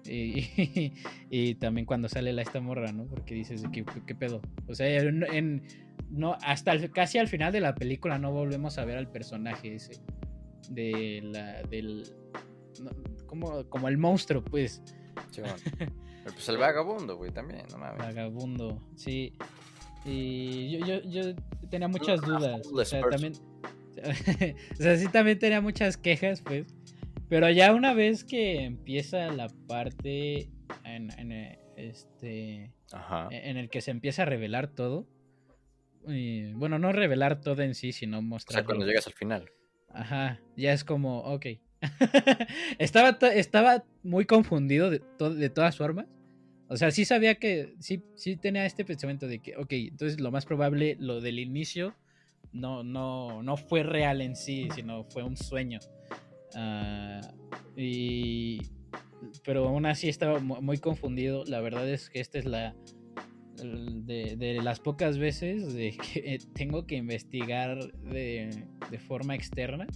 Y, y, y, también cuando sale la esta morra, ¿no? Porque dices, ¿qué, qué pedo? O sea, en, en, no, hasta el, casi al final de la película no volvemos a ver al personaje ese. De la. del. No, como, como el monstruo, pues. Sí, bueno. pues el vagabundo, güey, también, no mames. Vagabundo, sí. Y yo, yo, yo tenía muchas dudas. O sea, también o sea, sí también tenía muchas quejas, pues. Pero ya una vez que empieza la parte en, en este Ajá. en el que se empieza a revelar todo. Y, bueno, no revelar todo en sí, sino mostrar. O sea, cuando llegas al final. Ajá. Ya es como, ok. estaba, estaba muy confundido de, to de todas formas. O sea, sí sabía que. Sí, sí tenía este pensamiento de que, ok, entonces lo más probable, lo del inicio no, no, no fue real en sí, sino fue un sueño. Uh, y, pero aún así estaba muy confundido. La verdad es que esta es la de, de las pocas veces de que tengo que investigar de, de, forma externa.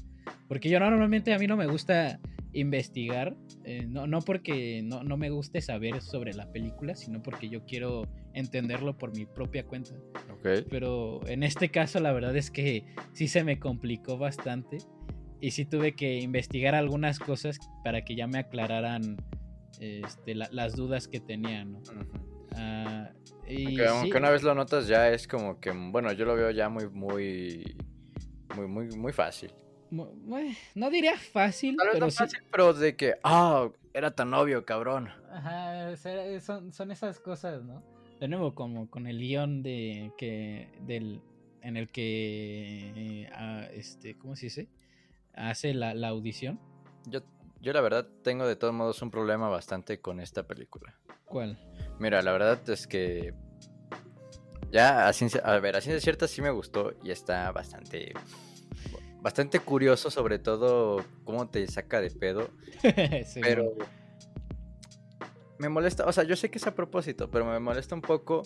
Porque yo normalmente a mí no me gusta investigar, eh, no, no, porque no, no, me guste saber sobre la película, sino porque yo quiero entenderlo por mi propia cuenta. Okay. Pero en este caso la verdad es que sí se me complicó bastante y sí tuve que investigar algunas cosas para que ya me aclararan este, la, las dudas que tenía, ¿no? Uh -huh. Uh, y aunque, aunque sí. una vez lo notas ya es como que, bueno, yo lo veo ya muy, muy, muy, muy, muy fácil no diría fácil, Tal vez pero no fácil, sí. pero de que, ah, oh, era tan obvio, cabrón. Ajá, son, son esas cosas, ¿no? De nuevo, como con el guion de que del en el que uh, este, ¿cómo se dice? hace la, la audición. Yo, yo la verdad tengo de todos modos un problema bastante con esta película. ¿Cuál? Mira, la verdad es que ya a ciencia, a ver, a ciencia cierta sí me gustó y está bastante bastante curioso, sobre todo cómo te saca de pedo. sí, pero me molesta, o sea, yo sé que es a propósito, pero me molesta un poco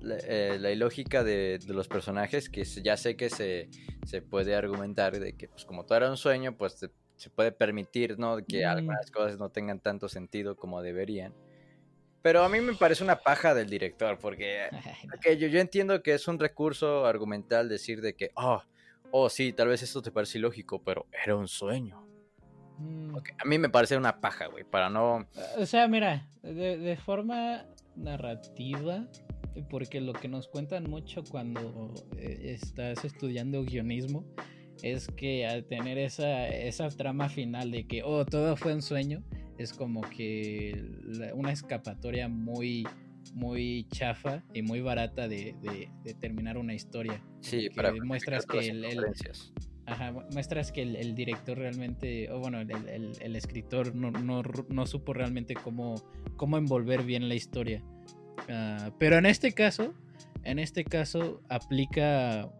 la, eh, la ilógica de, de, los personajes, que ya sé que se, se, puede argumentar de que, pues como todo era un sueño, pues te, se puede permitir, ¿no? Que Mm. algunas cosas no tengan tanto sentido como deberían. Pero a mí me parece una paja del director, porque Ay, no. ok, yo, yo entiendo que es un recurso argumental decir de que, oh, oh, sí, tal vez esto te parece ilógico, pero era un sueño. Mm. A mí me parece una paja, güey, para no... O sea, mira, de, de forma narrativa, porque lo que nos cuentan mucho cuando eh, estás estudiando guionismo es que al tener esa, esa trama final de que, oh, todo fue un sueño, es como que la- una escapatoria muy, muy chafa y muy barata de, de- de terminar una historia. Sí, que para muestras que el-. Ajá, muestras que el, el director realmente, o bueno, el, el- el escritor no, no, no supo realmente cómo, cómo envolver bien la historia. Ah, pero en este caso, en este caso aplica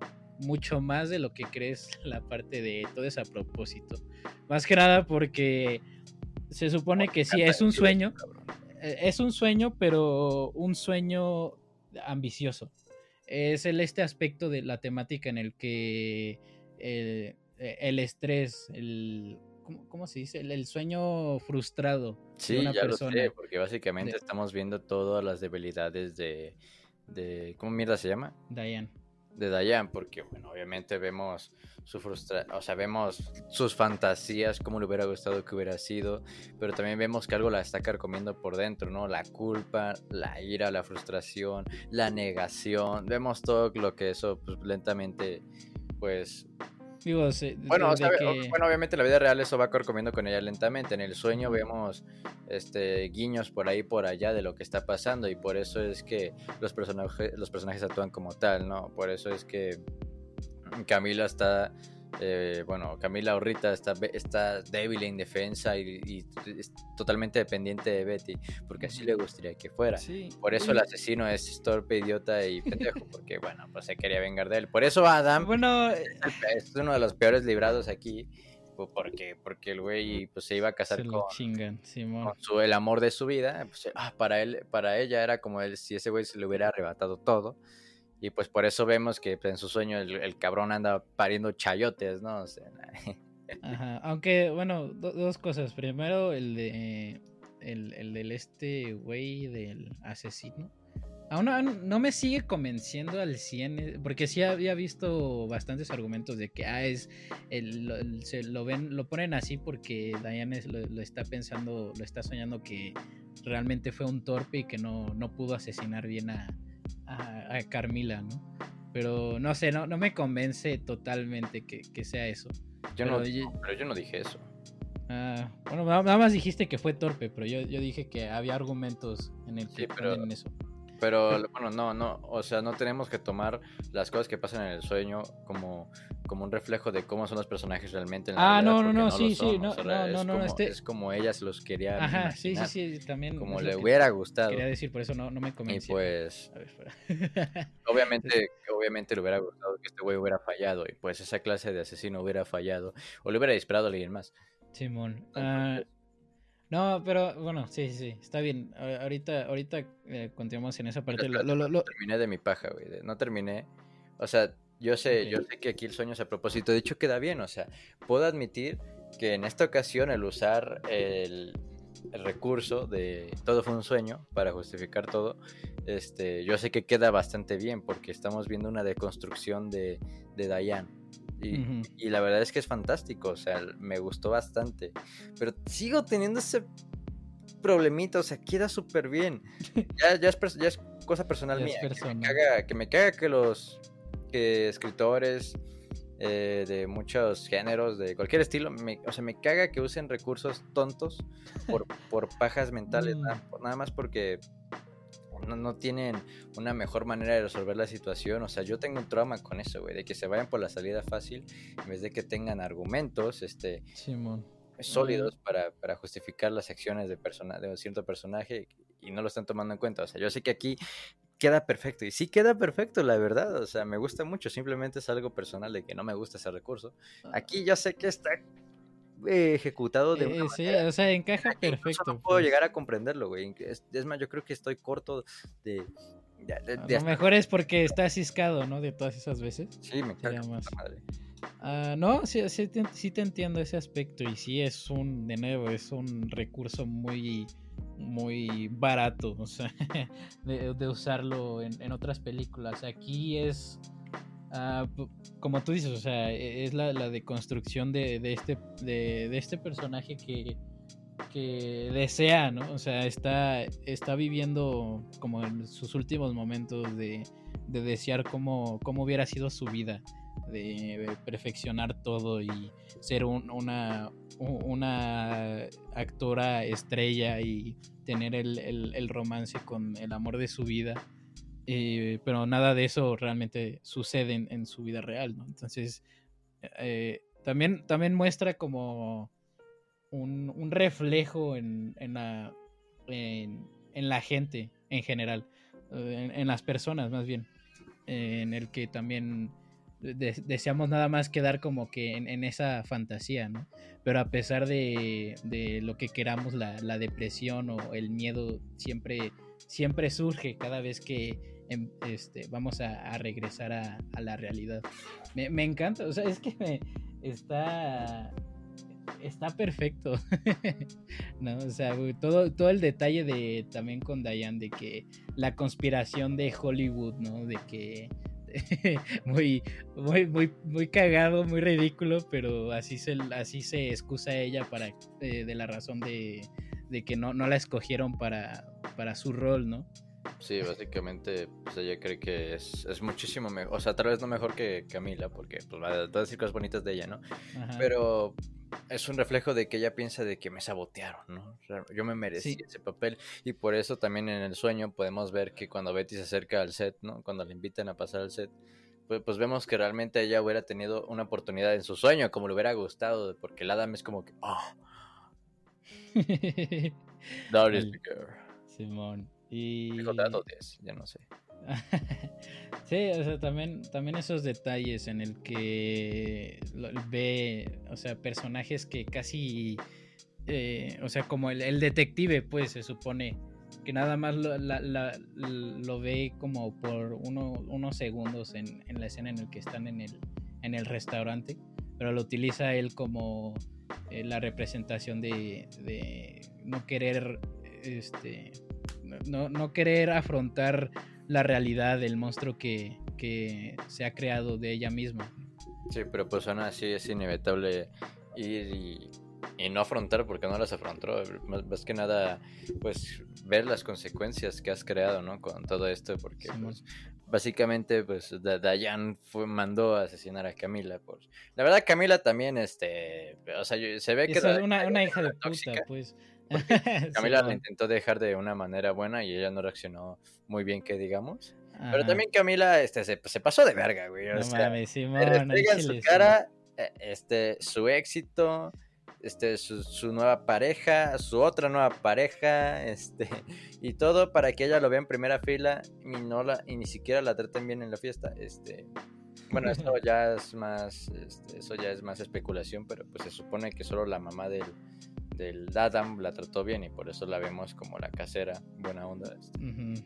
mucho más de lo que crees la parte de todo es a propósito. Más que nada porque se supone que sí, es un sueño, eh, es un sueño, pero un sueño ambicioso. Es el este aspecto de la temática en el que el, el estrés, el ¿cómo, cómo se dice? El, el sueño frustrado Sí, de una ya persona. lo sé, porque básicamente de- estamos viendo todas las debilidades de, de... ¿Cómo mierda se llama? Diane. De Dayan, porque, bueno, obviamente vemos su frustración, o sea, vemos sus fantasías, cómo le hubiera gustado que hubiera sido, pero también vemos que algo la está carcomiendo por dentro, ¿no? La culpa, la ira, la frustración, la negación, vemos todo lo que eso, pues, lentamente, pues, Digo, se- bueno, o de sea, que- o- bueno, obviamente en la vida real eso va corcomiendo con ella lentamente. En el sueño vemos este guiños por ahí por allá de lo que está pasando y por eso es que los personajes los personajes actúan como tal, ¿no? Por eso es que Camila está eh, bueno, Camila Orrita está, está débil e indefensa y, y es totalmente dependiente de Betty, porque así le gustaría que fuera. Sí, Por eso el asesino es torpe, idiota y pendejo, porque bueno, pues se quería vengar de él. Por eso Adam Bueno, es uno de los peores librados aquí. po- Porque, porque el güey pues, se iba a casar chingan, con su, el amor de su vida. pues, ah, para, él, para ella era como él, si ese güey se le hubiera arrebatado todo. Y pues por eso vemos que pues, en su sueño el, el cabrón anda pariendo chayotes, ¿no? Ajá, aunque, bueno, do- dos cosas. Primero, el de el, el del este güey del asesino. Aún no, no me sigue convenciendo al 100, eh, porque sí había visto bastantes argumentos de que ah, es el, lo, lo lo ponen así porque Diane lo está pensando, lo está soñando que realmente fue un torpe y que no, no pudo asesinar bien a, a, a Carmila, ¿no? Pero no sé, no, no me convence totalmente que, que sea eso. yo Pero no, yo- pero yo no dije eso. Ah, bueno, na- nada más dijiste que fue torpe, pero yo, yo dije que había argumentos en el que Sí, pero- eso. Pero bueno, no, no, o sea, no tenemos que tomar las cosas que pasan en el sueño como, como un reflejo de cómo son los personajes realmente en la Ah, no, no, no, lo sí, sí, no, o sea, no, es no, no, como, este- es como ella se los quería Ajá, sí, sí, sí, también. como le que hubiera gustado. Quería decir, por eso no, no me Y convenció. pues, A ver, obviamente, obviamente le hubiera gustado que este güey hubiera fallado y pues esa clase de asesino hubiera fallado o le hubiera disparado a alguien más. Simón. Ah, no, pero bueno, sí, sí, sí, está bien. Ahorita, ahorita eh, continuamos en esa parte. Lo- lo- lo- lo- terminé de mi paja, güey. No terminé. O sea, yo sé, yo sé que aquí el sueño es a propósito. De hecho, queda bien. O sea, puedo admitir que en esta ocasión el usar el, el recurso de todo fue un sueño para justificar todo, este, yo sé que queda bastante bien porque estamos viendo una deconstrucción de, de Diane. Y, la verdad es que es fantástico, o sea, me gustó bastante. Pero sigo teniendo ese problemita, o sea, queda súper bien. Ya, ya, es, pers- ya es cosa personal Ya mía. Que me, caga, que me caga que los que escritores eh, de muchos géneros, de cualquier estilo, me- o sea, me caga que usen recursos tontos por, por pajas mentales, Mm. nada, nada más porque no, no tienen una mejor manera de resolver la situación. O sea, yo tengo un trauma con eso, güey, de que se vayan por la salida fácil en vez de que tengan argumentos este, Simón. sólidos para, para justificar las acciones de, persona, de un cierto personaje y no lo están tomando en cuenta. O sea, yo sé que aquí queda perfecto y sí queda perfecto, la verdad. O sea, me gusta mucho, simplemente es algo personal de que no me gusta ese recurso. Aquí yo sé que está eh, ejecutado de una Eh, sí, o sea, encaja perfecto. no puedo pues. llegar a comprenderlo, güey. Es, es más, yo creo que estoy corto de... de- de- A de lo mejor es porque está ciscado, ¿no? De todas esas veces. Sí, me madre. Ah, no, sí, sí, te, sí te entiendo ese aspecto y sí es un, de nuevo, es un recurso muy, muy barato, o sea, de, usarlo en, otras películas. Aquí es, ah, como tú dices, o sea, e, es la, la deconstrucción de, de, este, de, de este personaje que, que desea, ¿no? O sea, está, está viviendo como en sus últimos momentos de, de desear cómo, cómo hubiera sido su vida de perfeccionar todo y ser una, una actora estrella y tener el, romance con el amor de su vida. Eh, pero nada de eso realmente sucede en, su vida real, ¿no? Entonces, eh, también, también muestra como un, reflejo en, la, en, la gente en general, en, las personas más bien, en el que también deseamos nada más quedar como que en, esa fantasía, ¿no? Pero a pesar de, lo que queramos, la, depresión o el miedo siempre, siempre surge cada vez que em, este, vamos a, regresar a, la realidad. Me, encanta, o sea, es que me, está, está perfecto. no, o sea, todo, todo el detalle de también con Diane de que la conspiración de Hollywood, ¿no? De que muy, muy, muy, muy cagado, muy ridículo, pero así se, así se excusa ella para, eh, de la razón de, que no, no la escogieron para, para su rol, ¿no? Sí, básicamente, pues ella cree que es, muchísimo mejor, o sea, tal vez no mejor que Camila, porque pues va a decir cosas bonitas de ella, ¿no? Pero es un reflejo de que ella piensa de que me sabotearon, ¿no? yo me merecí ese papel y por eso también en el sueño podemos ver que cuando Betty se acerca al set, ¿no? Cuando le invitan a pasar al set, pues, pues vemos que realmente ella hubiera tenido una oportunidad en su sueño, como le hubiera gustado, porque el Adam es como que, oh. That is the girl. Simón. Y... ya no sé. sí, o sea, también, también esos detalles en el que ve, o sea, personajes que casi, eh, o sea, como el, detective, pues se supone que nada más lo, ve como por unos segundos en, la escena en el que están en el, en el restaurante, pero lo utiliza él como eh, la representación de, de no querer, este, no, no querer afrontar la realidad del monstruo que, se ha creado de ella misma. Sí, pero pues aún así es inevitable ir y, no afrontar porque no las afrontó. Más, que nada, pues ver las consecuencias que has creado, ¿no? Con todo esto, porque pues, básicamente, pues Dayan fue, mandó a asesinar a Camila. Por... La verdad, Camila también, este, o sea, se ve que... Es una, una hija de puta, pues. Camila la intentó dejar de una manera buena y ella no reaccionó muy bien, que digamos. Pero también Camila este, se, pasó de verga, güey. No mames, Simón, en su cara eh, este, su éxito, este, su, nueva pareja, su otra nueva pareja, este, y todo para que ella lo vea en primera fila y, no la, y ni siquiera la traten bien en la fiesta. Este, bueno, esto ya es más, este, eso ya es más especulación, pero pues se supone que solo la mamá del, del Dadam la trató bien y por eso la vemos como la casera, buena onda. Este.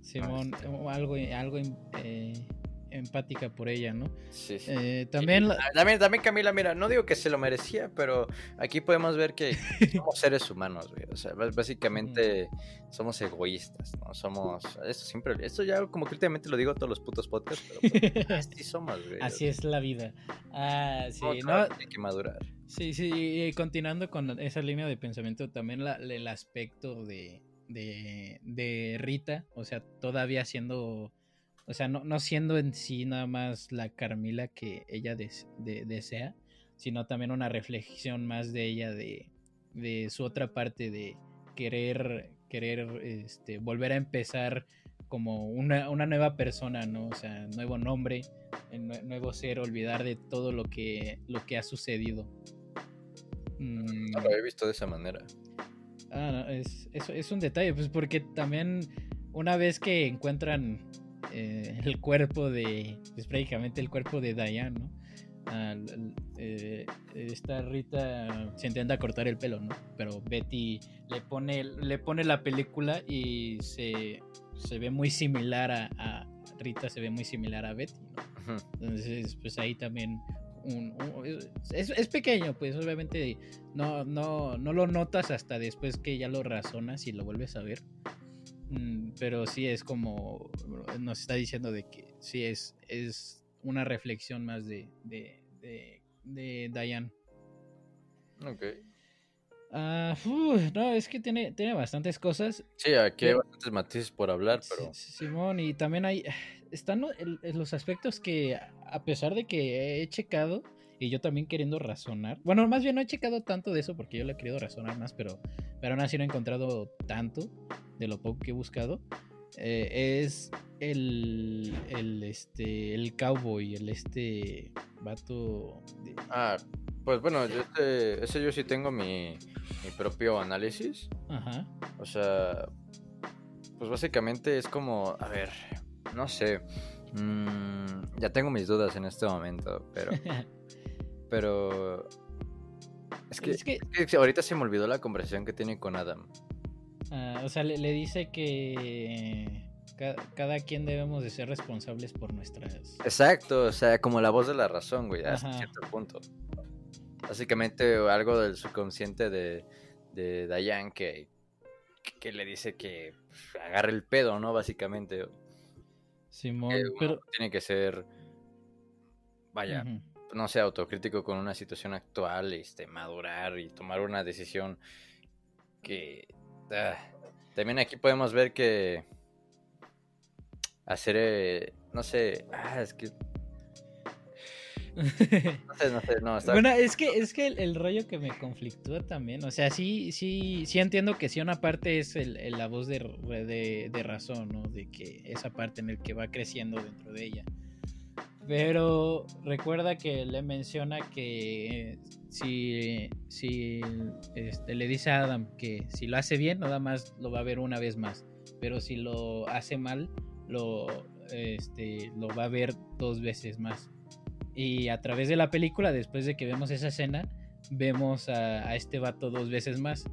Simón, este. algo, algo eh, empática por ella, ¿no? Sí, sí. Eh, también, también, también Camila, mira, no digo que se lo merecía, pero aquí podemos ver que somos seres humanos, güey. O sea, básicamente somos egoístas, ¿no? Somos, eso siempre, esto ya como que últimamente lo digo a todos los putos podcasts, pero pues, así somos, güey. Así es la vida. Ah, sí, no, Hay que madurar. Sí, sí, y continuando con esa línea de pensamiento, también el aspecto de, de, Rita, o sea, todavía siendo, o sea, no, siendo en sí nada más la Carmila que ella desea, sino también una reflexión más de ella, de, de su otra parte, de querer, querer este, volver a empezar como una, una, nueva persona, ¿no? O sea, nuevo nombre, nuevo ser, olvidar de todo lo que, lo que ha sucedido. No lo he visto de esa manera. Ah, es, es, un detalle, pues porque también una vez que encuentran eh, el cuerpo de, pues prácticamente el cuerpo de Diane, ¿no? Eh, esta Rita se intenta cortar el pelo, ¿no? Pero Betty le pone, le pone la película y se, se ve muy similar a, Rita se ve muy similar a Betty, ¿no? Entonces, pues ahí también es, pequeño, pues obviamente no, no, no lo notas hasta después que ya lo razonas y lo vuelves a ver. Mm, pero sí es como nos está diciendo de que sí es, es una reflexión más de, de, de, Diane. Ok. Ah, no, es que tiene, tiene bastantes cosas. Sí, aquí hay bastantes matices por hablar, pero... Simón, y también hay... Están los aspectos que, a pesar de que he checado, y yo también queriendo razonar. Bueno, más bien no he checado tanto de eso porque yo le he querido razonar más, pero, pero aún así no he encontrado tanto de lo poco que he buscado. Eh, es el, el, este, el cowboy, el este vato. Ah, pues bueno, yo este, ese yo sí tengo mi, mi propio análisis. Ajá. O sea, pues básicamente es como, a ver, no sé. Mm, ya tengo mis dudas en este momento, pero. pero. Es que, es que... ahorita se me olvidó la conversación que tiene con Adam. Ah, o sea, le, dice que cada, quien debemos de ser responsables por nuestras... Exacto, o sea, como la voz de la razón, güey, hasta cierto punto. Básicamente algo del subconsciente de, de Dayan que, que le dice que pues, agarre el pedo, ¿no? Básicamente. Simón, pero... Tiene que ser, vaya, no sé, autocrítico con una situación actual, este, madurar y tomar una decisión que Ah, también aquí podemos ver que hacer, eh, no sé, ah, es que... No sé, no sé, no, Bueno, es que, es que el, rollo que me conflictúa también, o sea, sí, sí, sí entiendo que sí una parte es el, la voz de, de, de, razón, ¿no? De que esa parte en el que va creciendo dentro de ella. Pero recuerda que le menciona que si, si este, le dice a Adam que si lo hace bien, nada más lo va a ver una vez más. Pero si lo hace mal, lo, este, lo va a ver dos veces más. Y a través de la película, después de que vemos esa escena, vemos a, este vato dos veces más.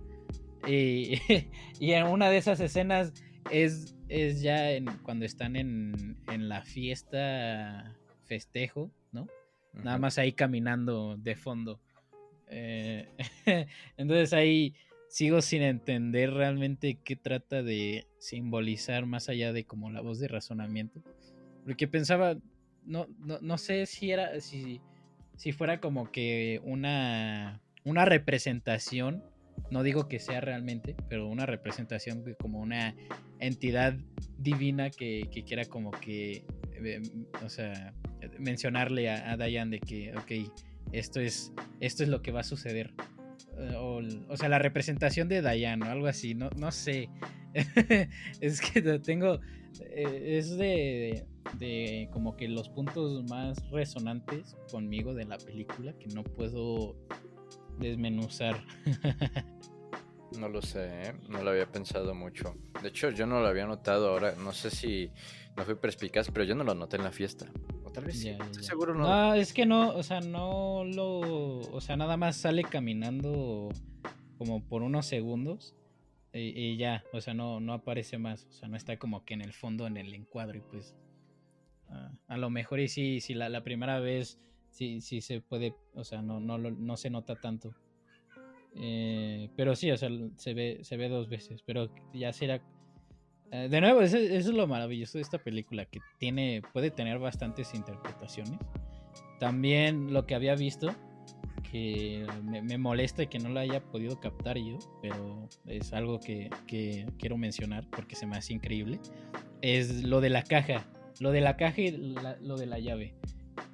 Y, y, en una de esas escenas es, es ya cuando están en, en la fiesta festejo, ¿no? Nada más ahí caminando de fondo. Eh, entonces ahí sigo sin entender realmente qué trata de simbolizar más allá de como la voz de razonamiento. Porque pensaba, no, no, sé si era, si, si fuera como que una, una representación, no digo que sea realmente, pero una representación como una entidad divina que, que quiera como que, o sea, mencionarle a, Diane de que, ok, esto es, esto es lo que va a suceder. Eh, o, sea, la representación de Diane o algo así, no, no sé. es que tengo, eh, es de, de como que los puntos más resonantes conmigo de la película que no puedo desmenuzar. No lo sé, ¿eh? no lo había pensado mucho. De hecho, yo no lo había notado ahora. No sé si no fui perspicaz, pero yo no lo noté en la fiesta tal vez seguro no. Ah, es que no, o sea, no lo. O sea, nada más sale caminando como por unos segundos y, ya, o sea, no, no aparece más. O sea, no está como que en el fondo, en el encuadro y pues. Ah, a lo mejor y sí, si la, la, primera vez sí, sí se puede, o sea, no, no, no se nota tanto. Eh, pero sí, o sea, se ve, se ve dos veces, pero ya será eh, de nuevo, eso, es lo maravilloso de esta película, que tiene, puede tener bastantes interpretaciones. También lo que había visto, que me, molesta que no lo haya podido captar yo, pero es algo que, quiero mencionar porque se me hace increíble, es lo de la caja, lo de la caja y lo de la llave.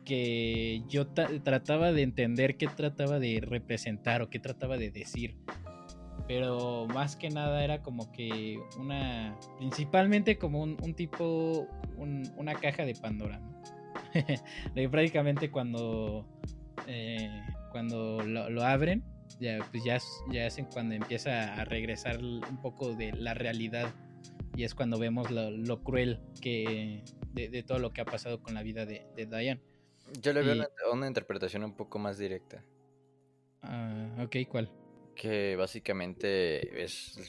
Que yo trataba de entender qué trataba de representar o qué trataba de decir pero más que nada era como que una, principalmente como un, tipo, una caja de Pandora, ¿no? prácticamente cuando, eh, cuando lo, abren, ya, pues ya, ya es cuando empieza a regresar un poco de la realidad y es cuando vemos lo, cruel que de, todo lo que ha pasado con la vida de, de Diane. Yo le veo una, una, interpretación un poco más directa. Ah, ok, ¿cuál? que básicamente es,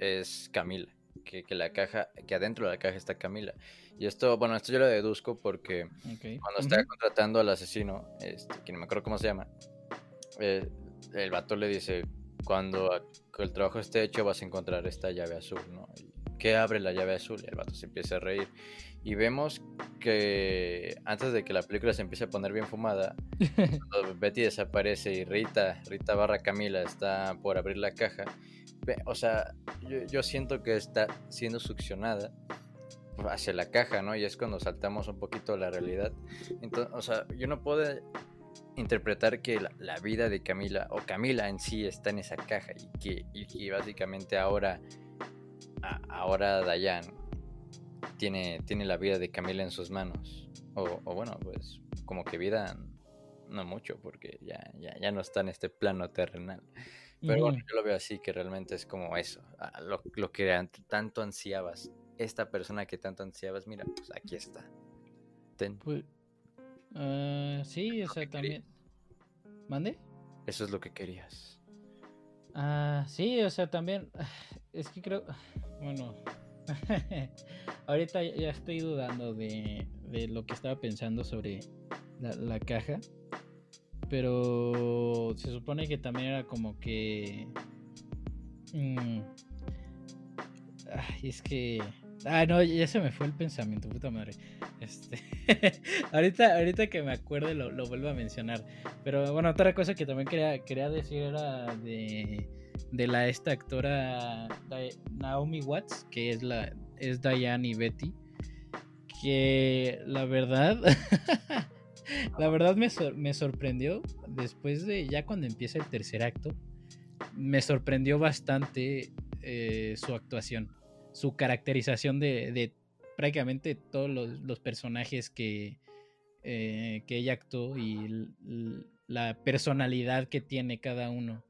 es, Camila, que, que, la caja, que adentro de la caja está Camila. Y esto, bueno, esto yo lo deduzco porque cuando está contratando al asesino, este, que no me acuerdo cómo se llama, eh, el vato le dice, cuando el trabajo esté hecho vas a encontrar esta llave azul, ¿no? ¿Qué abre la llave azul? Y el vato se empieza a reír. Y vemos que antes de que la película se empiece a poner bien fumada, Betty desaparece y Rita, Rita barra Camila está por abrir la caja. O sea, yo, siento que está siendo succionada hacia la caja, ¿no? Y es cuando saltamos un poquito la realidad. Entonces, o sea, yo no puedo interpretar que la, vida de Camila o Camila en sí está en esa caja y que, y básicamente ahora, ahora Dayan tiene, tiene la vida de Camila en sus manos. O, bueno, pues como que vida no mucho porque ya, ya, no está en este plano terrenal. Pero bueno, yo lo veo así, que realmente es como eso, lo, lo que tanto ansiabas, esta persona que tanto ansiabas, mira, pues aquí está. Pues, Ah, sí, o sea, también. ¿Mande? Eso es lo que querías. Ah, sí, o sea, también. Es que creo. Bueno. Ahorita ya estoy dudando de, de, lo que estaba pensando sobre la, caja. Pero se supone que también era como que. Mm, ay, es que. Ah, no, ya se me fue el pensamiento, puta madre. Este, ahorita, ahorita que me acuerde lo, lo, vuelvo a mencionar. Pero bueno, otra cosa que también quería, quería decir era de, de la esta actora Naomi Watts, que es la es Diane y Betty. Que la verdad, la verdad me, me sorprendió después de ya cuando empieza el tercer acto. Me sorprendió bastante eh, su actuación su caracterización de, prácticamente todos los, personajes que, eh, que ella actuó y la personalidad que tiene cada uno.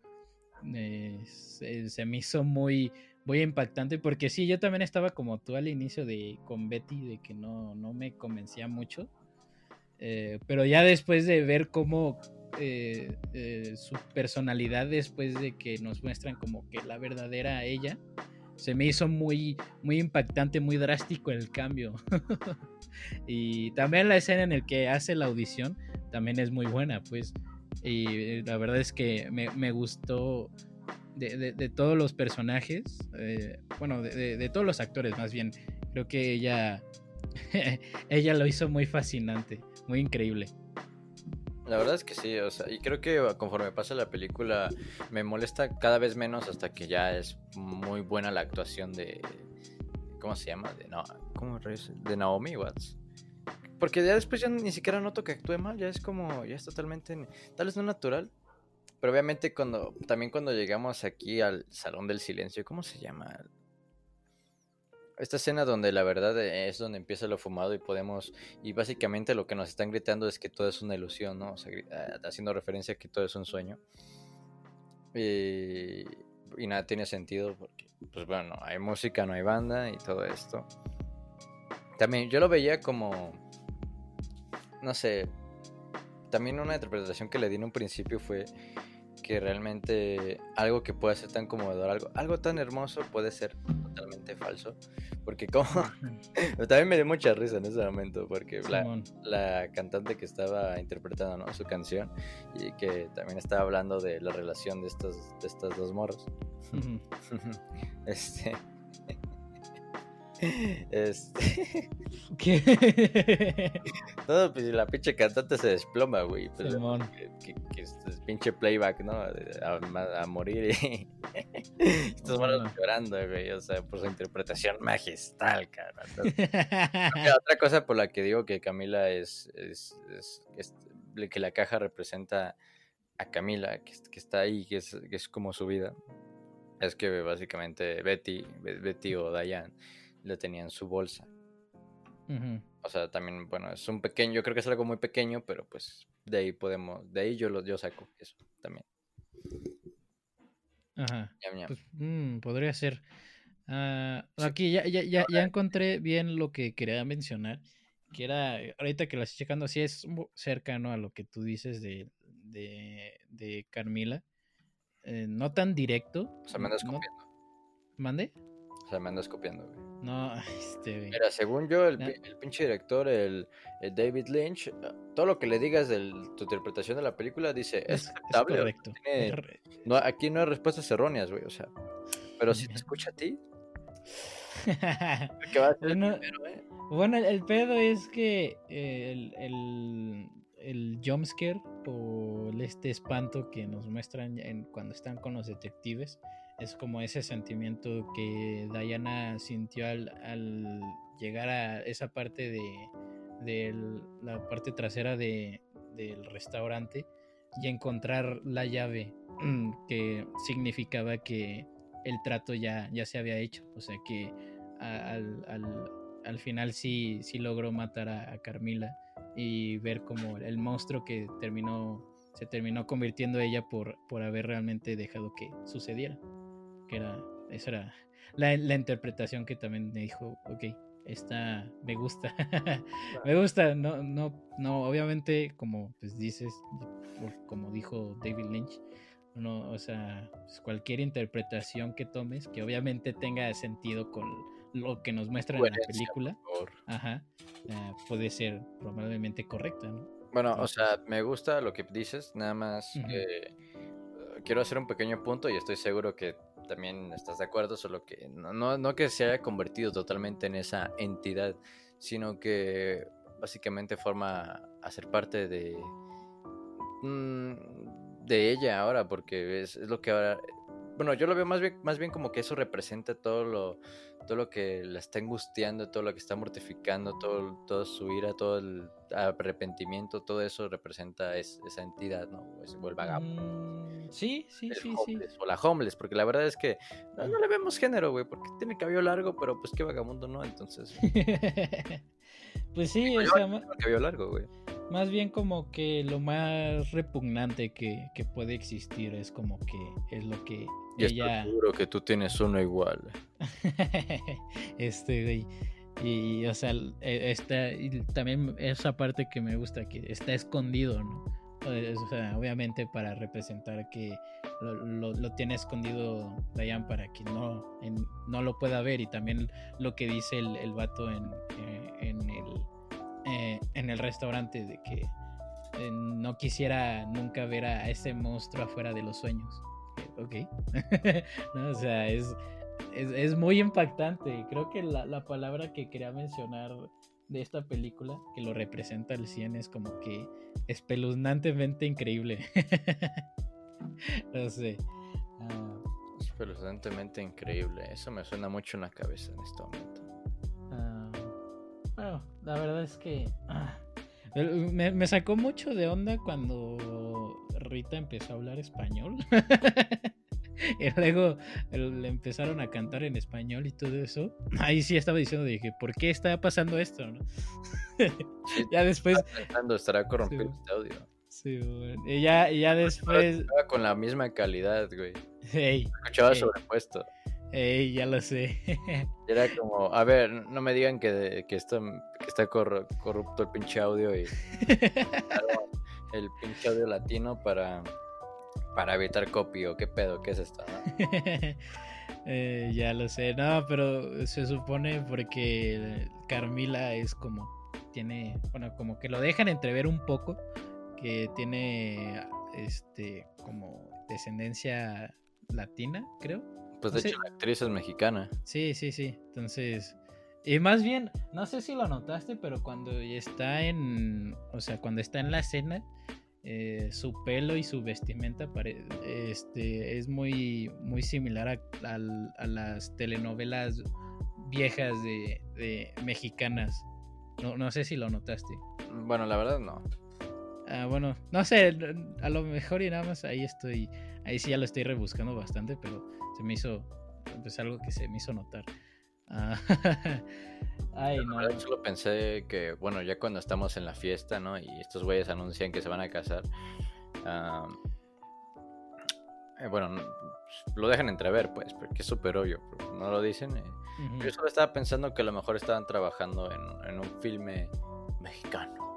Eh, se, me hizo muy, muy impactante porque sí, yo también estaba como tú al inicio de con Betty, de que no, no me convencía mucho. Eh, pero ya después de ver cómo su personalidad, después de que nos muestran como que la verdadera ella, se me hizo muy, muy impactante, muy drástico el cambio. y también la escena en la que hace la audición también es muy buena, pues. Y la verdad es que me, gustó de, todos los personajes, eh, bueno, de, todos los actores más bien. Creo que ella, ella lo hizo muy fascinante, muy increíble. La verdad es que sí, o sea, y creo que conforme pasa la película me molesta cada vez menos hasta que ya es muy buena la actuación de ¿cómo se llama? De no, ¿cómo De Naomi Watts. Porque ya después ya ni siquiera noto que actúe mal, ya es como ya es totalmente tal vez no natural, pero obviamente cuando también cuando llegamos aquí al Salón del Silencio, ¿cómo se llama? esta escena donde la verdad es donde empieza lo fumado y podemos, y básicamente lo que nos están gritando es que todo es una ilusión, ¿no? O sea, ah, haciendo referencia a que todo es un sueño. Y, y nada tiene sentido porque, pues bueno, hay música, no hay banda y todo esto. También yo lo veía como, no sé, también una interpretación que le di en un principio fue que realmente algo que puede ser tan conmovedor, algo, algo tan hermoso puede ser totalmente falso. Porque como... también me dio mucha risa en ese momento, porque la, la, cantante que estaba interpretando su canción y que también estaba hablando de la relación de estos, de estas dos morros. este... Este. ¿Qué? Todo, pues la pinche cantante se desploma, güey. Pues, que, que, es pinche playback, ¿no? A, morir y. Estos manos llorando, güey. O sea, por su interpretación magistral, cara. otra cosa por la que digo que Camila es, es, es, que la caja representa a Camila, que, que está ahí, que es, que es como su vida. Es que básicamente Betty, Betty o Diane le tenía en su bolsa. O sea, también, bueno, es un pequeño, yo creo que es algo muy pequeño, pero pues de ahí podemos, de ahí yo lo yo saco eso también. Ajá. Pues, mm, podría ser. Ah, aquí ya, ya, ya, ya, encontré bien lo que quería mencionar, que era, ahorita que lo estoy checando, sí es cercano a lo que tú dices de, de, de Carmila. Eh, no tan directo. O sea, me andas ¿Mande? O sea, me ando escopiando, güey. No, este. Mira, según yo, el, No. el pinche director, el, el David Lynch, ah, todo lo que le digas de tu interpretación de la película dice, es, aceptable. correcto. tiene- No, aquí no hay respuestas erróneas, güey, o sea. Pero si te escucha a ti, el que va a el Bueno, primero, ¿eh? Bueno, el, el pedo es que eh, el, el, el jumpscare o el- este espanto que nos muestran en, cuando están con los detectives es como ese sentimiento que Diana sintió al, al llegar a esa parte de, de la parte trasera de, del restaurante y encontrar la llave que significaba que el trato ya, ya se había hecho. O sea que al, al, al final sí, sí logró matar a, a Carmila y ver como el monstruo que terminó se terminó convirtiendo ella por, por haber realmente dejado que sucediera. Que era, esa era la, la interpretación que también me dijo, ok, esta me gusta. me gusta, no, no, no, obviamente, como pues dices, como dijo David Lynch, no, o sea, pues, cualquier interpretación que tomes, que obviamente tenga sentido con lo que nos muestran en la película, ajá, eh, puede ser probablemente correcta, ¿no? Bueno, o sea, me gusta lo que dices, nada más que eh, quiero hacer un pequeño punto y estoy seguro que también estás de acuerdo, solo que no, no, que se haya convertido totalmente en esa entidad, sino que básicamente forma a ser parte de mm, de ella ahora, porque es lo que ahora bueno, yo lo veo más bien, más bien como que eso representa todo lo, todo lo que la está angustiando, todo lo que está mortificando, todo, toda su ira, todo el arrepentimiento, todo eso representa es- esa entidad, ¿no? O, el vagabundo. Mm, sí, sí, el sí, sí. O la homeless, porque la verdad es que no, no le vemos género, güey, porque tiene cabello largo, pero pues qué vagabundo, ¿no? Entonces, pues sí, o sea, cabello largo, güey. Más bien como que lo más repugnante que, que puede existir es como que es lo que Y ella... estoy seguro que tú tienes uno igual. este, güey. Y, o sea, eh, está, y también esa parte que me gusta, que está escondido, ¿no? O sea, obviamente para representar que lo, lo- lo tiene escondido Diane para que no, en- no lo pueda ver. Y también lo que dice el, el vato en, en, eh, en el restaurante de que eh, no quisiera nunca ver a ese monstruo afuera de los sueños. Ok. O sea, es, es, es muy impactante. Creo que la, la palabra que quería mencionar de esta película, que lo representa al 100, es como que espeluznantemente increíble. no sé. Ah, Es peluznantemente increíble. Eso me suena mucho en la cabeza en este momento. La verdad es que ah, me, me sacó mucho de onda cuando Rita empezó a hablar español. Y luego le empezaron a cantar en español y todo eso. Ahí sí estaba diciendo, dije, ¿por qué está pasando esto? no? ya después, Pensando, estará corrompido Sí. este audio. sí, bueno, y ya, y ya después, Estaba con la misma calidad, güey. hey, Escuchaba Sí. sobrepuesto. Hey, ya lo sé. Era como, a ver, no me digan que, que, esto, que está corru- corrupto el pinche audio y el pinche audio latino para, para evitar copy o qué pedo, qué es esto, ¿no? Eh, ya lo sé, no, pero se supone porque Carmila es como, tiene, bueno, como que lo dejan entrever un poco, que tiene, este, como descendencia latina, creo. Pues de Sí. hecho la actriz es mexicana. Sí, sí, sí. Entonces, y más bien, no sé si lo notaste, pero cuando está en, o sea, cuando está en la escena, eh, su pelo y su vestimenta pare- este, es muy, muy similar a, las telenovelas viejas de, de mexicanas. No, no sé si lo notaste. Bueno, la verdad no. Ah, bueno, no sé, a lo mejor y nada más ahí estoy, ahí sí ya lo estoy rebuscando bastante, pero se me hizo, pues algo que se me hizo notar. Ah, Ay, no. Verdad, solo pensé que, bueno, ya cuando estamos en la fiesta, ¿no? Y estos güeyes anuncian que se van a casar. eh, bueno, no- lo dejan entrever, pues, porque es súper obvio. no lo dicen. eh. Yo solo estaba pensando que a lo mejor estaban trabajando en, en un filme mexicano.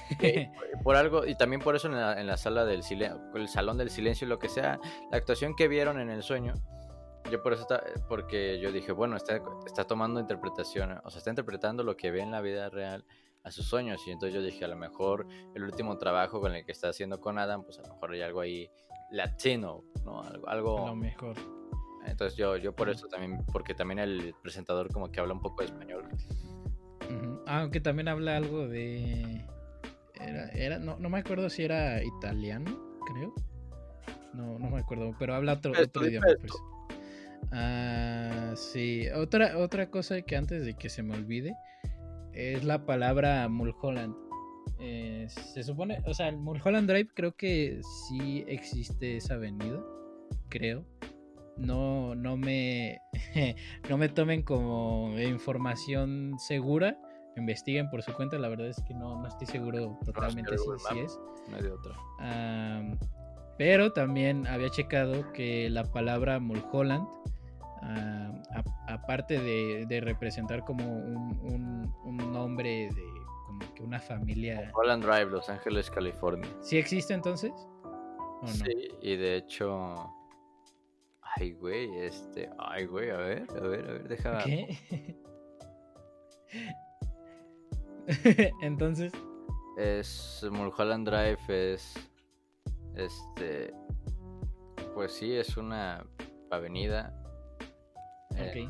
Por algo, y también por eso en la, en la sala del silencio, el salón del silencio y lo que sea, la actuación que vieron en el sueño Yo por eso, está, porque yo dije, bueno, está, está tomando interpretación, o sea, está interpretando lo que ve en la vida real a sus sueños. Y entonces yo dije, a lo mejor el último trabajo con el que está haciendo con Adam, pues a lo mejor hay algo ahí latino, ¿no? Algo. algo... A lo mejor. Entonces yo, yo por eso también, porque también el presentador como que habla un poco de español. Aunque también habla algo de... Era, era, no, no me acuerdo si era italiano, creo. No, no me acuerdo, pero habla otro, otro idioma, pues. Ah, sí. Otra, otra cosa que antes de que se me olvide es la palabra Mulholland. Eh, se supone, o sea, el Mulholland Drive creo que sí existe esa avenida, creo. No, no me, no me tomen como información segura, investiguen por su cuenta. La verdad es que no, no estoy seguro totalmente si, si, es. No hay de otra. pero también había checado que la palabra Mulholland aparte de, representar como un, nombre de como que una familia. Holland Drive, Los Ángeles, California. ¿Sí existe entonces? Sí, y de hecho. Ay, güey, este. Ay, güey, a ver, a ver, a ver, deja. ¿Qué? entonces. Es. Mulholland Drive es. Este. Pues sí, es una avenida eh,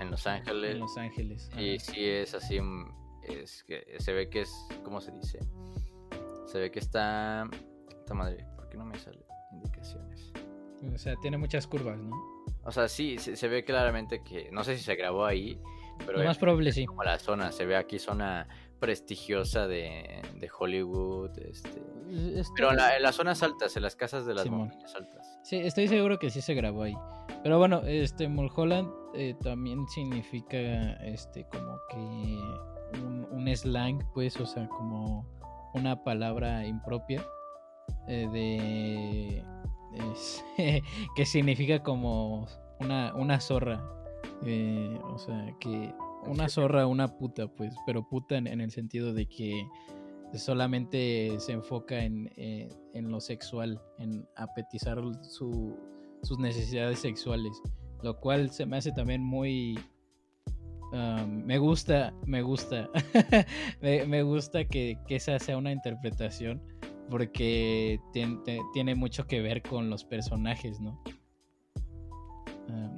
en Los Ángeles. En Los Ángeles. Y sí es así, mm, es que se ve que es, ¿cómo se dice? Se ve que está, esta madre, ¿por qué no me salen indicaciones? O sea, tiene muchas curvas, ¿no? O sea, sí, se, ve claramente que, no sé si se grabó ahí, pero... Lo más probable sí. Como la zona, se ve aquí zona prestigiosa de, Hollywood, este... Pero en, las zonas altas, en las casas de las montañas altas. Sí, estoy seguro que sí se grabó ahí. Pero bueno, este Mulholland eh, también significa este como que un, slang, pues, o sea, como una palabra impropia eh, de que significa como una, una zorra. Eh, o sea, que una zorra, una puta, pues, pero puta en, el sentido de que solamente se enfoca en, en lo sexual, en apetizar su, sus necesidades sexuales, lo cual se me hace también muy... Me gusta, me gusta, me, gusta que, esa sea una interpretación porque tiene, mucho que ver con los personajes, ¿no?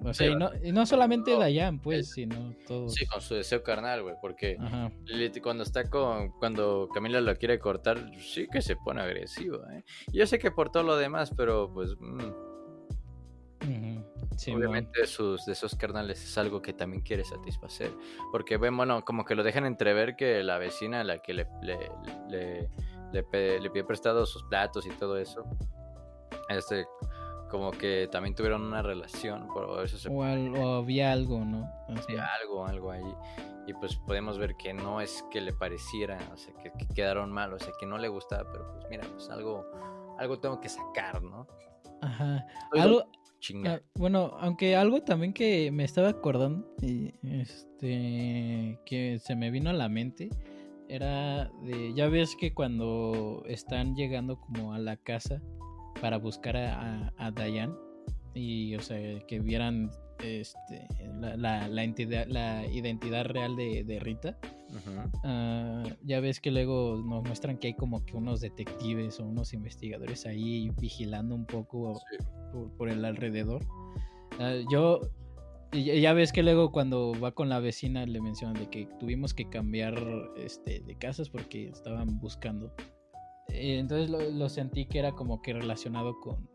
O sea, y no, solamente Dayan, pues, sino todo. Sí, con su deseo carnal, güey, porque cuando está con, cuando Camila lo quiere cortar, sí que se pone agresivo, ¿eh? Yo sé que por todo lo demás, pero pues... Mm, Obviamente sus, de esos carnales es algo que también quiere satisfacer. Porque bueno, como que lo dejan entrever que la vecina a la que le, le, le, le, pide prestado sus platos y todo eso, este, como que también tuvieron una relación. Por eso o, había algo, ¿no? algo, algo ahí. Y pues podemos ver que no es que le pareciera, o sea, que, quedaron mal, o sea, que no le gustaba, pero pues mira, pues algo, algo tengo que sacar, ¿no? Ajá. Algo, Ah, bueno, aunque algo también que me estaba acordando, y este, que se me vino a la mente, era de, ya ves que cuando están llegando como a la casa para buscar a, a, Diane, y o sea, que vieran este, la, la, entidad, la identidad real de, Rita. Ah, ya ves que luego nos muestran que hay como que unos detectives o unos investigadores ahí vigilando un poco por, el alrededor. Ah, yo, ya ves que luego cuando va con la vecina le mencionan de que tuvimos que cambiar este, de casas porque estaban buscando. Eh, entonces lo, sentí que era como que relacionado con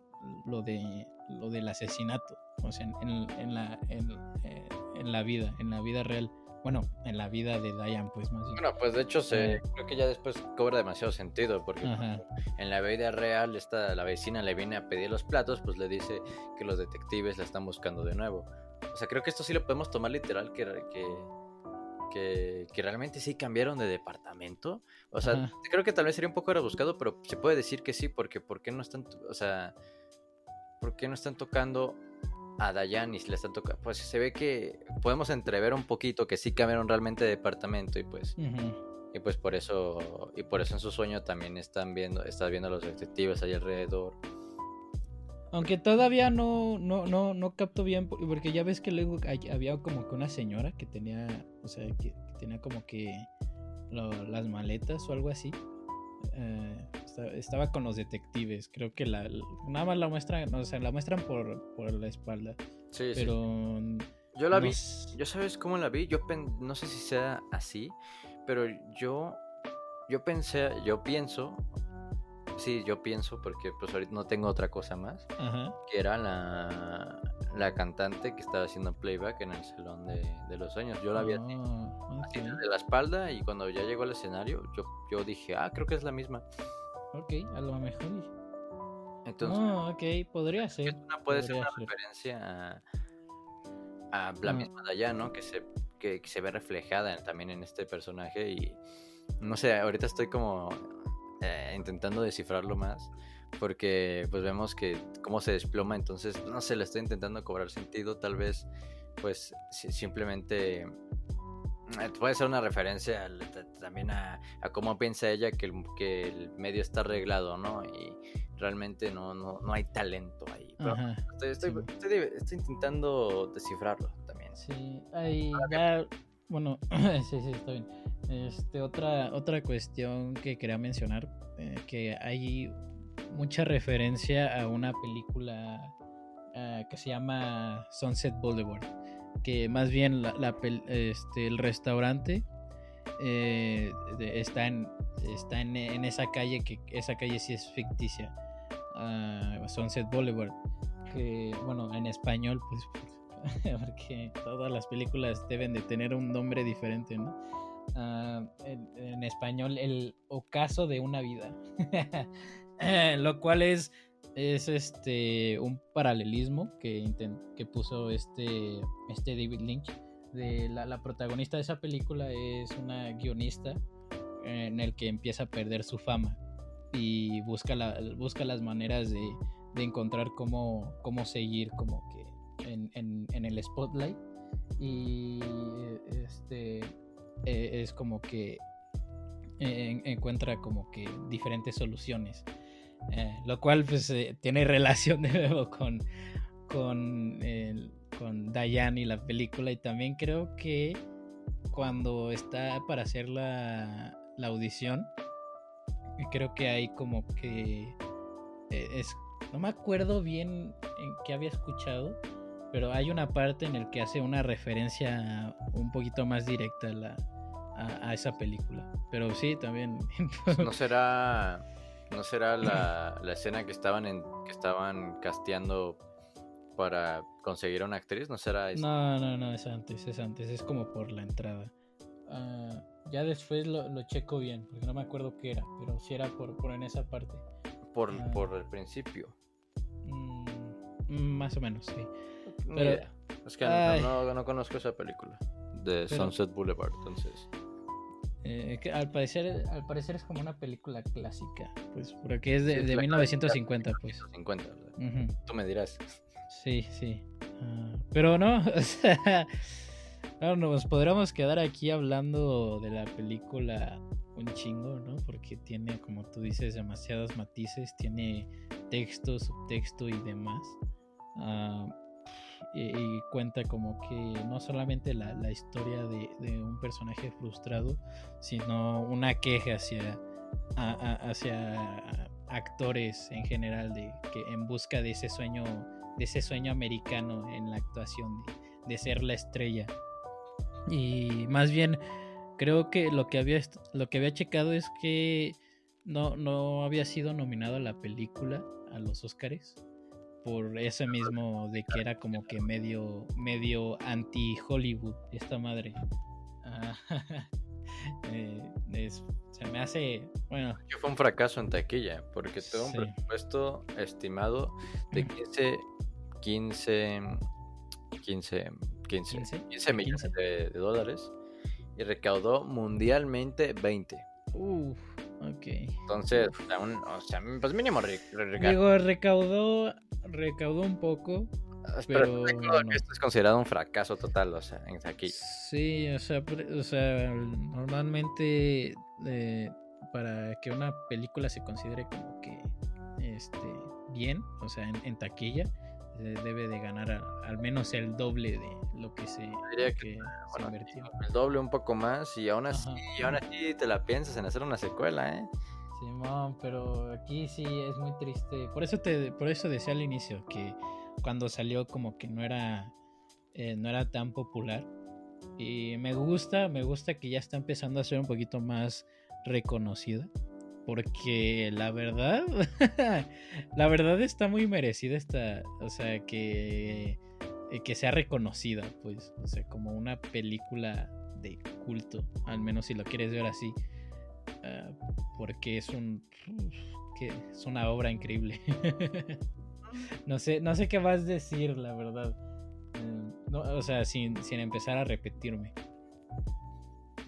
lo de lo del asesinato, o sea, en, la, eh, en, la vida, en la vida real. Bueno, en la vida de Diane, pues más bien. Bueno, pues de hecho se, eh, creo que ya después cobra demasiado sentido, porque en la vida real esta, la vecina le viene a pedir los platos, pues le dice que los detectives la están buscando de nuevo. O sea, creo que esto sí lo podemos tomar literal, que, que, que, realmente sí cambiaron de departamento. O sea, creo que tal vez sería un poco rebuscado, pero se puede decir que sí, porque ¿por qué no están, o sea, por qué no están tocando a Dayanis le están tocando. Pues se ve que podemos entrever un poquito que sí cambiaron realmente de departamento y pues. Y pues por eso. Y por eso en su sueño también están viendo. Estás viendo a los detectives ahí alrededor. Aunque todavía no, no, no, no capto bien, porque ya ves que luego había como que una señora que tenía, o sea, que, tenía como que las maletas o algo así. Eh, estaba con los detectives, creo que la, nada más la muestran, o sea, la muestran por, por la espalda. Sí, pero... Yo la vi, yo sabes cómo la vi, yo no sé si sea así, pero yo, yo pensé, yo pienso, sí, yo pienso, porque pues ahorita no tengo otra cosa más, que era la, la cantante que estaba haciendo playback en el Salón de, los Sueños. Yo la vi así, ah, de la espalda y cuando ya llegó al escenario, yo, yo dije, ah, creo que es la misma. Ok, a lo mejor. Entonces, oh, ok, podría ser. puede ser una referencia a, a la misma de ¿no? Que se, que, se ve reflejada también en este personaje y no sé, ahorita estoy como eh, intentando descifrarlo más porque pues vemos que cómo se desploma, entonces no sé, le estoy intentando cobrar sentido, tal vez pues simplemente eh, puede ser una referencia también a, cómo piensa ella que el, que el medio está arreglado, ¿no? Y realmente no, no, no hay talento ahí. estoy, estoy, intentando descifrarlo también. Sí, ahí ya, bueno, sí, sí, está bien. Este, otra, otra cuestión que quería mencionar, eh, que hay mucha referencia a una película eh, que se llama Sunset Boulevard que más bien la, este, el restaurante eh, está, en, está en, esa calle, que esa calle sí es ficticia, uh, Sunset Boulevard, que bueno, en español, pues, porque todas las películas deben de tener un nombre diferente, ¿no? Ah, en, español, el ocaso de una vida, lo cual es es este un paralelismo que, que puso este, este David Lynch. De la, protagonista de esa película es una guionista en el que empieza a perder su fama y busca, la, busca las maneras de, encontrar cómo, cómo seguir como que en, el spotlight y este e, es como que e, encuentra como que diferentes soluciones eh, lo cual pues eh, tiene relación de nuevo con, con, con Diane y la película. Y también creo que cuando está para hacer la, la audición, creo que hay como que eh, es no me acuerdo bien en qué había escuchado, pero hay una parte en el que hace una referencia un poquito más directa a, la, a esa película. Pero sí, también. ¿No será ¿No será la, escena que estaban en, que estaban casteando para conseguir a una actriz? ¿No será eso? No, no, no, es antes, es antes, es como por la entrada. Ah, ya después lo, checo bien, porque no me acuerdo qué era, pero sí era por, por en esa parte. Por, ah. por el principio. Mm, más o menos, sí. Pero, es que no, no, conozco esa película de Sunset Boulevard, entonces. Eh, al parecer al parecer es como una película clásica, pues, porque es de, 1950, pues. 50, Tú me dirás. Sí, sí. Ah, pero no, o sea, no, nos podríamos quedar aquí hablando de la película un chingo, ¿no? Porque tiene, como tú dices, demasiados matices, tiene texto, subtexto y demás. Uh, y, cuenta como que no solamente la, historia de, un personaje frustrado, sino una queja hacia, hacia actores en general de que en busca de ese sueño, de ese sueño americano en la actuación, de, ser la estrella. Y más bien creo que lo que había lo que había checado es que no, no había sido nominado a la película a los Oscars por eso mismo de que era como que medio medio anti Hollywood esta madre. Ah, eh, se me hace bueno. Que fue un fracaso en taquilla porque tuvo un presupuesto estimado de 15 15 15 15, 15, millones de, dólares y recaudó mundialmente 20 Uf, ok. Entonces, o sea, pues mínimo recaudó recaudó un poco. Ah, pero, esto es considerado un fracaso total, o sea, aquí. Sí, o sea, o sea normalmente eh, para que una película se considere como que este bien, o sea, en, taquilla, debe de ganar al menos el doble de lo que se, que, invirtió. El doble, un poco más, y aún así, y aún así te la piensas en hacer una secuela, ¿eh? Simón, pero aquí sí es muy triste. Por eso te, por eso decía al inicio que cuando salió como que no era, eh, no era tan popular. Y me gusta, me gusta que ya está empezando a ser un poquito más reconocida. Porque la verdad, la verdad está muy merecida esta, o sea, que, eh, que sea reconocida, pues, o sea, como una película de culto, al menos si lo quieres ver así. Ah, porque es un que es una obra increíble. no sé, no sé qué vas a decir, la verdad. Mm, o sea, sin, empezar a repetirme.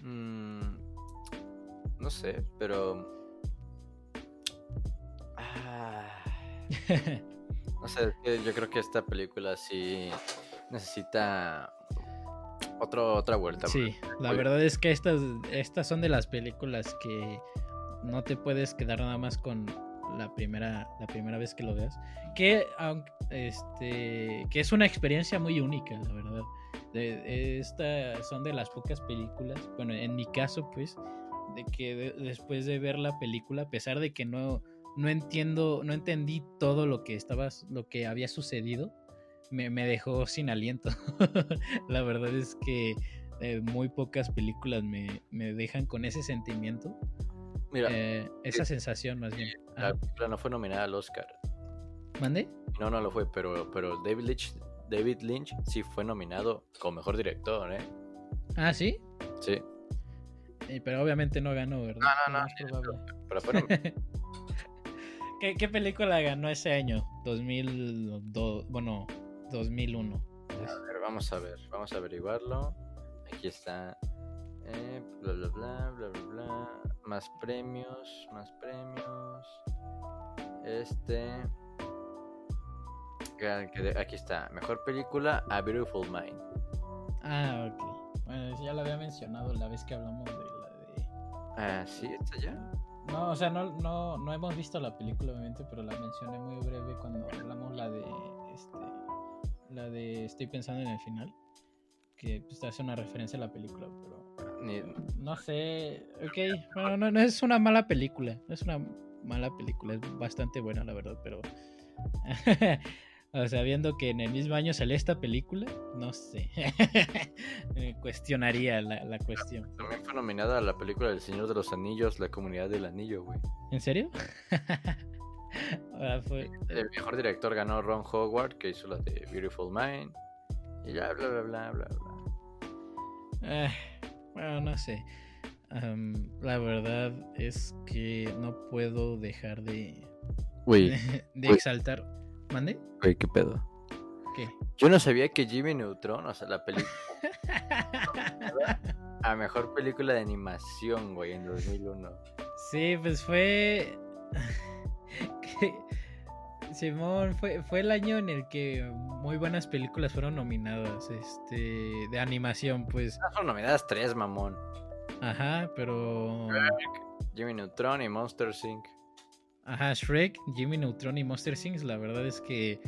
Mm, no sé, pero. Ah, yo creo que esta película sí necesita otra vuelta. Sí, la verdad es que estas, estas son de las películas que no te puedes quedar nada más con la primera, la primera vez que lo veas. Que, este, que es una experiencia muy única, la verdad. Estas son de las pocas películas, bueno, en mi caso, pues, de que después de ver la película, a pesar de que no, no entiendo, no entendí todo lo que estaba, lo que había sucedido, me, dejó sin aliento. la verdad es que eh, muy pocas películas me, dejan con ese sentimiento. Mira, eh, esa sensación más bien. La película no fue nominada al Oscar. ¿Mande? No, no lo fue, pero, pero David Lynch, David Lynch sí fue nominado como mejor director, ¿eh? Ah, ¿sí? Sí. pero obviamente no ganó, ¿verdad? No, no, no. pero fue ¿Qué, ¿Qué, película ganó ese año? 2002, bueno, 2001. A ver, vamos a ver, vamos a averiguarlo. Aquí está. Eh, bla, bla, bla, bla, bla, bla. Más premios, más premios. Este. Aquí está. Mejor película, A Beautiful Mind. Ah, ok. Bueno, ya lo había mencionado la vez que hablamos de la de. Ah, sí, está ya. No, o sea, no, no, no hemos visto la película, obviamente, pero la mencioné muy breve cuando hablamos la de este la de Estoy pensando en el final, que pues, hace una referencia a la película, pero no sé, ok, bueno, no, es una mala película, no es una mala película, es bastante buena la verdad, pero... o sea, viendo que en el mismo año salió esta película, no sé. cuestionaría la, la, cuestión. También fue nominada a la película del Señor de los Anillos, La Comunidad del Anillo, güey. ¿En serio? El mejor director ganó Ron Howard, que hizo la de Beautiful Mind. Y ya, bla, bla, bla, bla, bla. Eh, bueno, no sé. la verdad es que no puedo dejar de. de, exaltar. ¿Mande? Güey, ¿qué pedo? ¿Qué? Yo no sabía que Jimmy Neutron, o sea, la película. a mejor película de animación, güey, en 2001. Sí, pues fue. Simón, fue, fue el año en el que muy buenas películas fueron nominadas, este, de animación, pues. Ah, fueron nominadas tres, mamón. Ajá, pero... Jimmy Neutron y Monster Inc. Ajá, Shrek, Jimmy Neutron y Monster Inc. La verdad es que...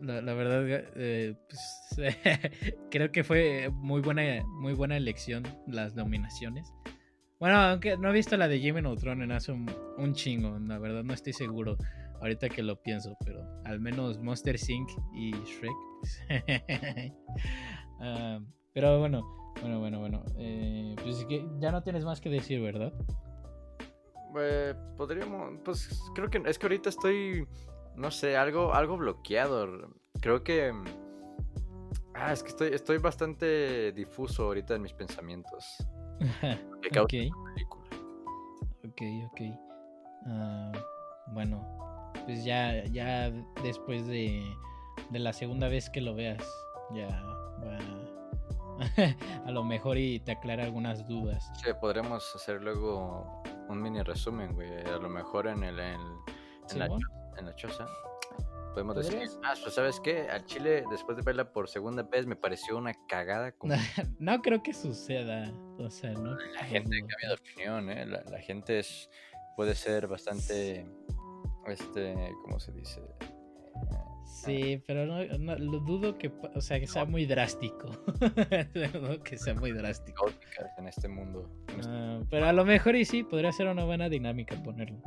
La, la verdad, eh, pues, creo que fue muy buena, muy buena elección las nominaciones. Bueno, aunque no he visto la de Jimmy Neutron en hace un, chingo, la verdad no estoy seguro ahorita que lo pienso, pero al menos Monster Inc. y Shrek. Pues, ah, pero bueno, bueno, bueno, bueno. Eh, pues que ya no tienes más que decir, ¿verdad? Eh, podríamos, pues creo que es que ahorita estoy, no sé, algo, algo bloqueado. Creo que... Ah, es que estoy, estoy bastante difuso ahorita en mis pensamientos. ok. Ok, ok. Ah, bueno, pues ya, ya después de, de la segunda vez que lo veas, ya va a lo mejor y te aclara algunas dudas. Sí, podremos hacer luego un mini resumen, güey. A lo mejor en el en, la, en la choza podemos decir, ah, pues sabes qué, al Chile después de verla por segunda vez me pareció una cagada. no creo que suceda, o sea, no. La gente cambia de opinión, ¿eh? La, gente es, puede ser bastante este, ¿cómo se dice? Sí, pero no, lo dudo que, o sea, que sea muy drástico. dudo que sea muy drástico. En este mundo. Este ah, pero a lo mejor y sí, podría ser una buena dinámica ponerlo.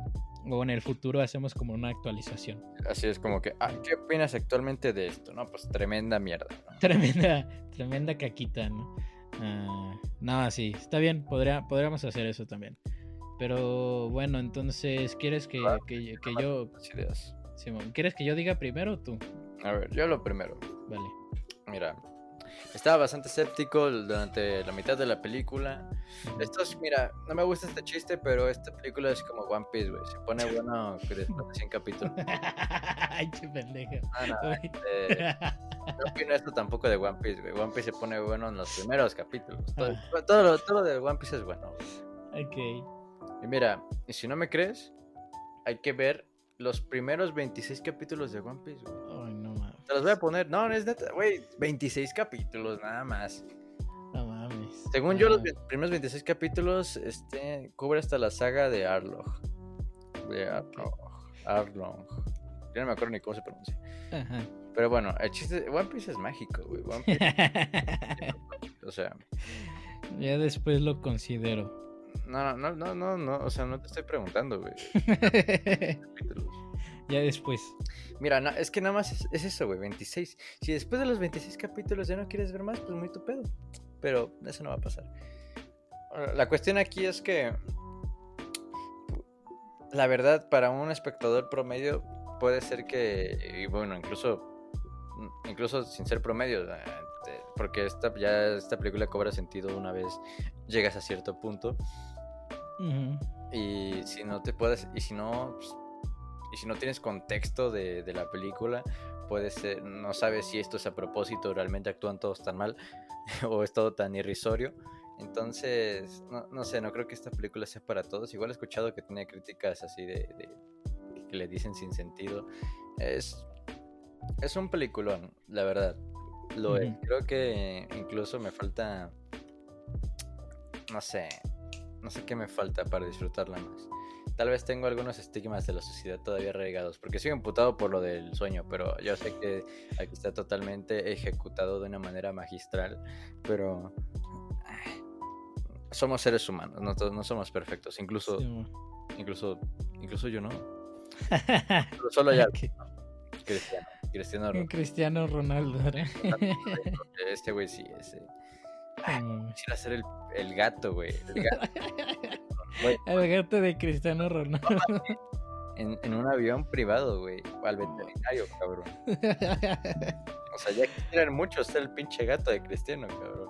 O en el futuro hacemos como una actualización. Así es como que, ah, ¿qué opinas actualmente de esto? No, pues tremenda mierda. Tremenda, tremenda caquita, ¿no? Uh, no, sí, está bien, podría, podríamos hacer eso también. Pero bueno, entonces, ¿quieres que, que, que yo... Ideas. Simón, ¿quieres que yo diga primero o tú? A ver, yo lo primero. Vale. Mira, estaba bastante escéptico durante la mitad de la película. Esto es, mira, no me gusta este chiste, pero esta película es como One Piece, güey. Se pone bueno después de 100 capítulos. Ay, qué pendejo. No, no, este, no opino esto tampoco de One Piece, güey. One Piece se pone bueno en los primeros capítulos. Todo, ah. todo, lo, todo de One Piece es bueno. Ok. Y mira, y si no me crees, hay que ver los primeros 26 capítulos de One Piece, güey. Ay, no mames. Te los voy a poner. No, no es neta, güey. 26 capítulos, nada más. No mames. Según yo, los primeros 26 capítulos este, cubre hasta la saga de Arlong. De Arlong. Arlong. Yo no me acuerdo ni cómo se pronuncia. Ajá. Pero bueno, el chiste. De One Piece es mágico, güey. One Piece. o sea. Ya después lo considero. No, no, no, no, no, o sea, no te estoy preguntando, güey. ya después. Mira, es que nada más es, eso, güey, 26. Si después de los 26 capítulos ya no quieres ver más, pues muy tu pedo. Pero eso no va a pasar. La cuestión aquí es que la verdad para un espectador promedio puede ser que, y bueno, incluso incluso sin ser promedio, porque esta, ya esta película cobra sentido una vez llegas a cierto punto. Y si no te puedes, y si no, pues, y si no tienes contexto de, la película, puede ser, no sabes si esto es a propósito, realmente actúan todos tan mal, o es todo tan irrisorio. Entonces, no, sé, no creo que esta película sea para todos. Igual he escuchado que tiene críticas así de, que le dicen sin sentido. Es, es un peliculón, la verdad. Lo Creo que incluso me falta. No sé. No sé qué me falta para disfrutarla más. Tal vez tengo algunos estigmas de la sociedad todavía regados, porque soy imputado por lo del sueño, pero yo sé que aquí está totalmente ejecutado de una manera magistral, pero somos seres humanos, no, no somos perfectos, incluso, incluso, incluso yo no. Solo ya. Cristiano. Cristiano Ronaldo. Cristiano Ronaldo. Este güey sí, ese. quisiera ser el, el gato, güey. El gato. el gato de Cristiano Ronaldo. En, en un avión privado, güey. Al veterinario, cabrón. O sea, ya quisieran mucho ser el pinche gato de Cristiano, cabrón.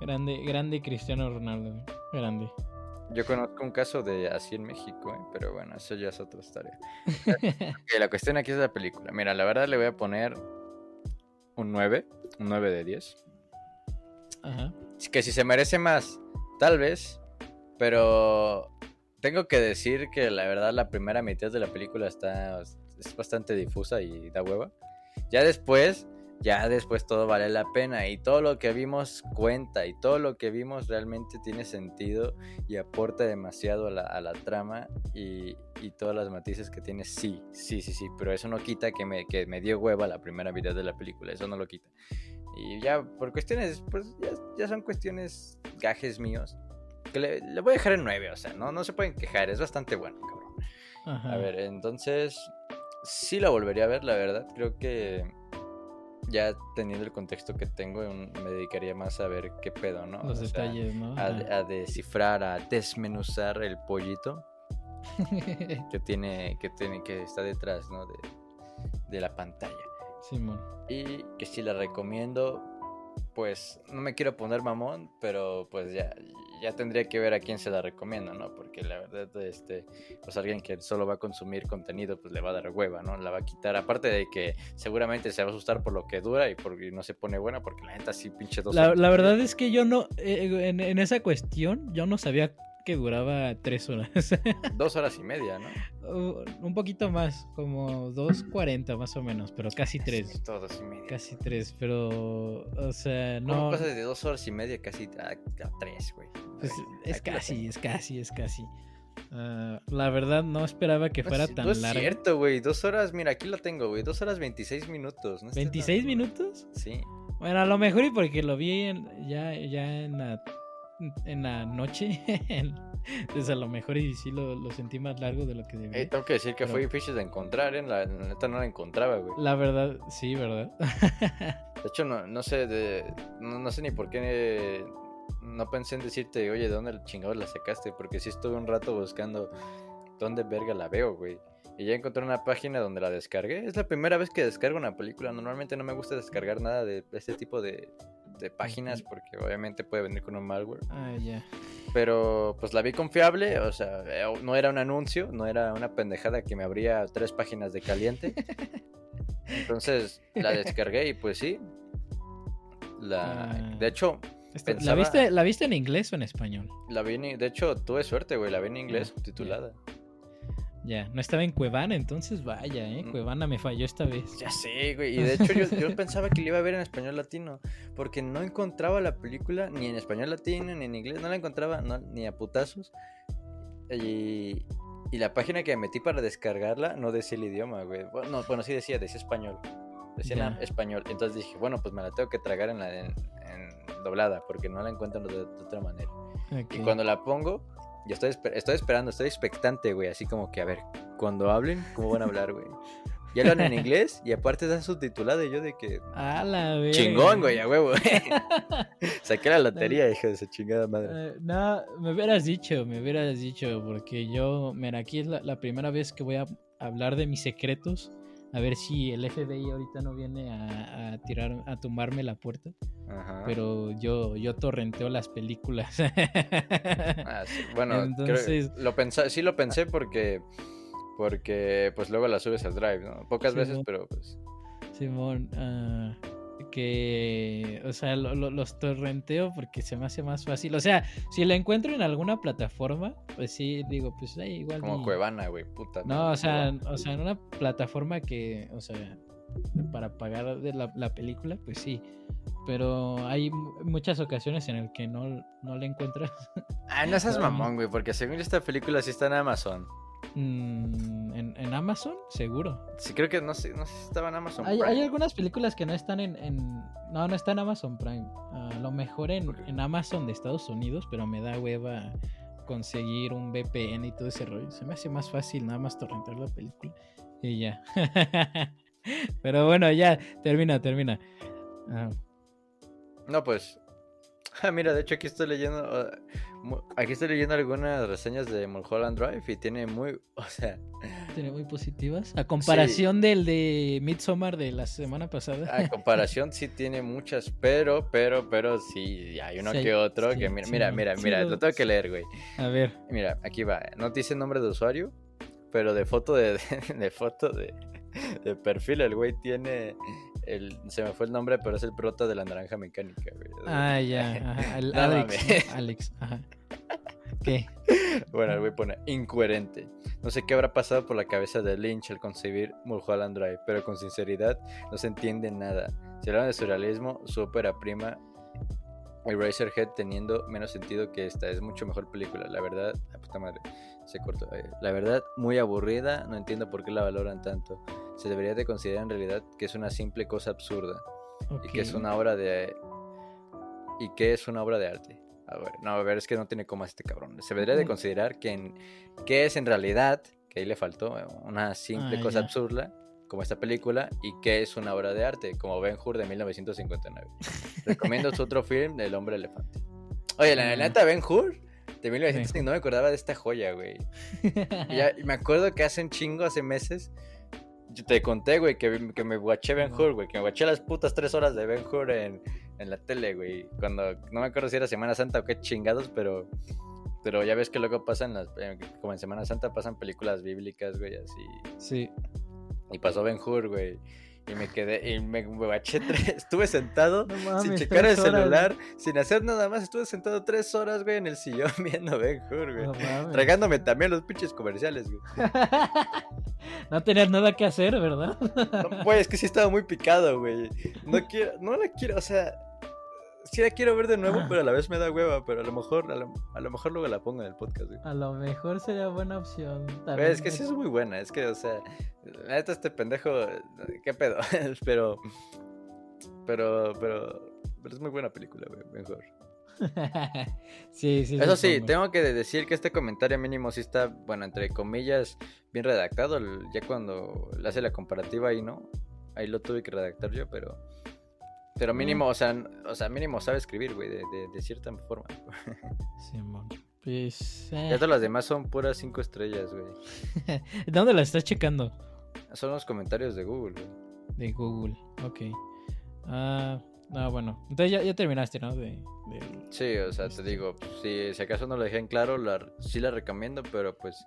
Grande, grande Cristiano Ronaldo. Grande. Yo conozco un caso de así en México, ¿eh? pero bueno, eso ya es otra historia. la cuestión aquí es la película. Mira, la verdad le voy a poner un 9, un 9 de 10. Ajá. Que si se merece más, tal vez, pero tengo que decir que la verdad la primera mitad de la película está es bastante difusa y da hueva. Ya después ya después todo vale la pena y todo lo que vimos cuenta y todo lo que vimos realmente tiene sentido y aporta demasiado a la, trama y, todas las matices que tiene, sí, sí, sí, sí, pero eso no quita que me, que me dio hueva la primera mitad de la película, eso no lo quita. Y ya por cuestiones, pues ya, son cuestiones gajes míos, que le, voy a dejar en 9, o sea, no, no se pueden quejar, es bastante bueno, cabrón. A ver, entonces, sí la volvería a ver, la verdad, creo que ya teniendo el contexto que tengo, me dedicaría más a ver qué pedo, ¿no? Los detalles, ¿no? A, descifrar, a desmenuzar el pollito que tiene, que tiene, que está detrás, ¿no? De, de la pantalla. Simón. Y que si la recomiendo, pues no me quiero poner mamón, pero pues ya, ya tendría que ver a quién se la recomiendo, ¿no? Porque la verdad, este, pues alguien que solo va a consumir contenido, pues le va a dar hueva, ¿no? La va a quitar. Aparte de que seguramente se va a asustar por lo que dura y porque no se pone buena, porque la gente así pinche dos. La, la verdad es que yo no, eh, en, en, esa cuestión, yo no sabía que duraba tres horas. Dos horas y media, ¿no? Uh, un poquito más, como dos cuarenta más o menos, pero casi tres. dos y media. Casi tres, pero, o sea, no. ¿Cómo pasas de dos horas y media casi a, tres, güey? Pues es casi, es casi, es casi. Ah, la verdad no esperaba que fuera tan no es larga. cierto, güey. Dos horas, mira, aquí lo tengo, güey. Dos horas 26 minutos. No está ¿26 tan- minutos? Sí. Bueno, a lo mejor y porque lo vi en- ya, ya en la, en la noche. Entonces a lo mejor y sí lo, lo sentí más largo de lo que debía. Eh, tengo que decir que Pero- fue difícil de encontrar, ¿eh? La, la neta no la encontraba, güey. La verdad, sí, ¿verdad? De hecho, no, no sé de, no, no sé ni por qué no pensé en decirte, oye, ¿de dónde el chingado la sacaste? Porque sí estuve un rato buscando dónde verga la veo, güey. Y ya encontré una página donde la descargué. Es la primera vez que descargo una película. Normalmente no me gusta descargar nada de este tipo de, de páginas porque obviamente puede venir con un malware. ah, ya. Pero pues la vi confiable, o sea, eh, no era un anuncio, no era una pendejada que me abría tres páginas de caliente. Entonces la descargué y pues sí. La, Ah. de hecho, Esta- ¿La, viste, ¿La viste en inglés o en español? la vi en- de hecho tuve suerte, güey, la vi en inglés subtitulada. Ya, no estaba en Cuevana, entonces vaya, ¿eh? Mm. Cuevana me falló esta vez. Ya sé, güey, y de hecho yo, yo pensaba que la iba a ver en español latino, porque no encontraba la película ni en español latino ni en inglés, no la encontraba no, ni a putazos. Y, y la página que metí para descargarla no decía el idioma, güey. Bueno, no, bueno, sí decía, decía español. Decía en Ya. español. Entonces dije, bueno, pues me la tengo que tragar en la en, en doblada, porque no la encuentro de, de otra manera. Y cuando la pongo, yo estoy, esper- estoy esperando, estoy expectante, güey. Así como que, a ver, cuando hablen, ¿cómo van a hablar, güey? Y hablan en inglés y aparte dan subtitulado. Y yo de que, A la verga. chingón, güey, a huevo. Saqué la lotería, hijo de su chingada madre. Eh, no, me hubieras dicho, me hubieras dicho, porque yo, mira, aquí es la, la primera vez que voy a hablar de mis secretos. A ver si el FBI ahorita no viene a, a tirar, a tumbarme la puerta. Ajá. Pero yo, yo torrenteo las películas. Ah, sí. Bueno, creo- Entonces- lo pensé, sí lo pensé porque, porque pues luego la subes al drive, ¿no? Pocas Sí, veces, ¿no? pero pues... Simón, ah, que, o sea, lo- lo- los torrenteo porque se me hace más fácil. O sea, si la encuentro en alguna plataforma, pues sí, digo, pues ay, igual. Como y- Cuevana, güey, puta. No, o sea, o sea, en una plataforma que, o sea, para pagar de la, la película, pues sí. Pero hay mu- muchas ocasiones en el que no, no la encuentras Ah, no seas mamón, güey, porque según esta película sí está en Amazon. Mm, en, en Amazon, seguro. Sí, creo que no sé, no sé si estaba en Amazon. Hay, Prime. hay algunas películas que no están en, en- No, no está en Amazon Prime. A lo mejor en, en Amazon de Estados Unidos, pero me da hueva conseguir un VPN y todo ese rollo. Se me hace más fácil nada más torrentar la película y ya. pero bueno, ya, termina, termina. Ah, No, pues. Ah, mira, de hecho aquí estoy leyendo. mu- aquí estoy leyendo algunas reseñas de Mulholland Drive y tiene muy. O sea, tiene muy positivas. A comparación del de Midsommar de la semana pasada. a comparación sí tiene muchas, pero, pero, pero sí, hay uno Sí, que otro sí, que. Mira, sí, mira, mira, sí mira, lo- tengo que leer, güey. A ver. Mira, aquí va. No dice nombre de usuario, pero de foto de, de, foto de, de perfil, el güey tiene. El, se me fue el nombre, pero es el prota de la naranja mecánica, güey. Ah, ya. Ajá, el No Alex. Alex, ajá. ¿Qué? Bueno, el güey pone incoherente. No sé qué habrá pasado por la cabeza de Lynch al concebir Mulholland Drive, pero con sinceridad no se entiende nada. Si hablan de surrealismo, su ópera prima Eraserhead teniendo menos sentido que esta. Es mucho mejor película, la verdad. La puta madre, se cortó. eh, La verdad, muy aburrida. No entiendo por qué la valoran tanto. Se debería de considerar en realidad que es una simple cosa absurda y que es una obra de y que es una obra de arte. A ver, no, a ver, es que no tiene coma este cabrón. Se debería de Mm. considerar que, en, que es en realidad, que ahí le faltó, eh, una simple Ah, cosa ya. absurda, como esta película, y que es una obra de arte, como Ben Hur de 1959. Recomiendo su otro film, El hombre elefante. Oye, la Ah. neta, Ben Hur de 1959, no me acordaba de esta joya, güey. Y ya- y me acuerdo que hace un chingo, hace meses, yo te conté, güey, que, que me guaché Ben Hur, güey, que me guaché las putas tres horas de Ben Hur en, en la tele, güey. Cuando, no me acuerdo si era Semana Santa o qué chingados, pero, pero ya ves que luego pasan las, eh, como en Semana Santa pasan películas bíblicas, güey, así. Sí. Y pasó Ben Hur, güey. Y me quedé, y me, me guaché tres, estuve sentado No sin checar el horas, celular, sin hacer nada más, estuve sentado tres horas, güey, en el sillón viendo Ben Hur, güey. No mames. Tragándome también los pinches comerciales, güey. no tenías nada que hacer, ¿verdad? No, güey, es que sí estaba muy picado, güey. No quiero, no la quiero, o sea, sí la quiero ver de nuevo, pero a la vez me da hueva, pero a lo mejor, a lo, mejor luego la pongo en el podcast, güey. A lo mejor sería buena opción. es que sí es muy buena, es que, o sea, neta este pendejo, qué pedo, pero, pero, pero, pero es muy buena película, güey, mejor. sí, sí. Eso sí, tengo que decir que este comentario mínimo sí está, bueno, entre comillas, bien redactado. Ya cuando le hace la comparativa ahí, ¿no? Ahí lo tuve que redactar yo, pero pero mínimo, o sea, o sea, mínimo sabe escribir, güey, de, de, cierta forma. Simón. pues. Ya todas las demás son puras cinco estrellas, güey. ¿Dónde las estás checando? Son los comentarios de Google, güey. De Google, ok. Ah, no, bueno. Entonces ya, ya terminaste, ¿no? De, Sí, o sea, te este. digo, si, si acaso no lo dejé en claro, la, sí la recomiendo, pero pues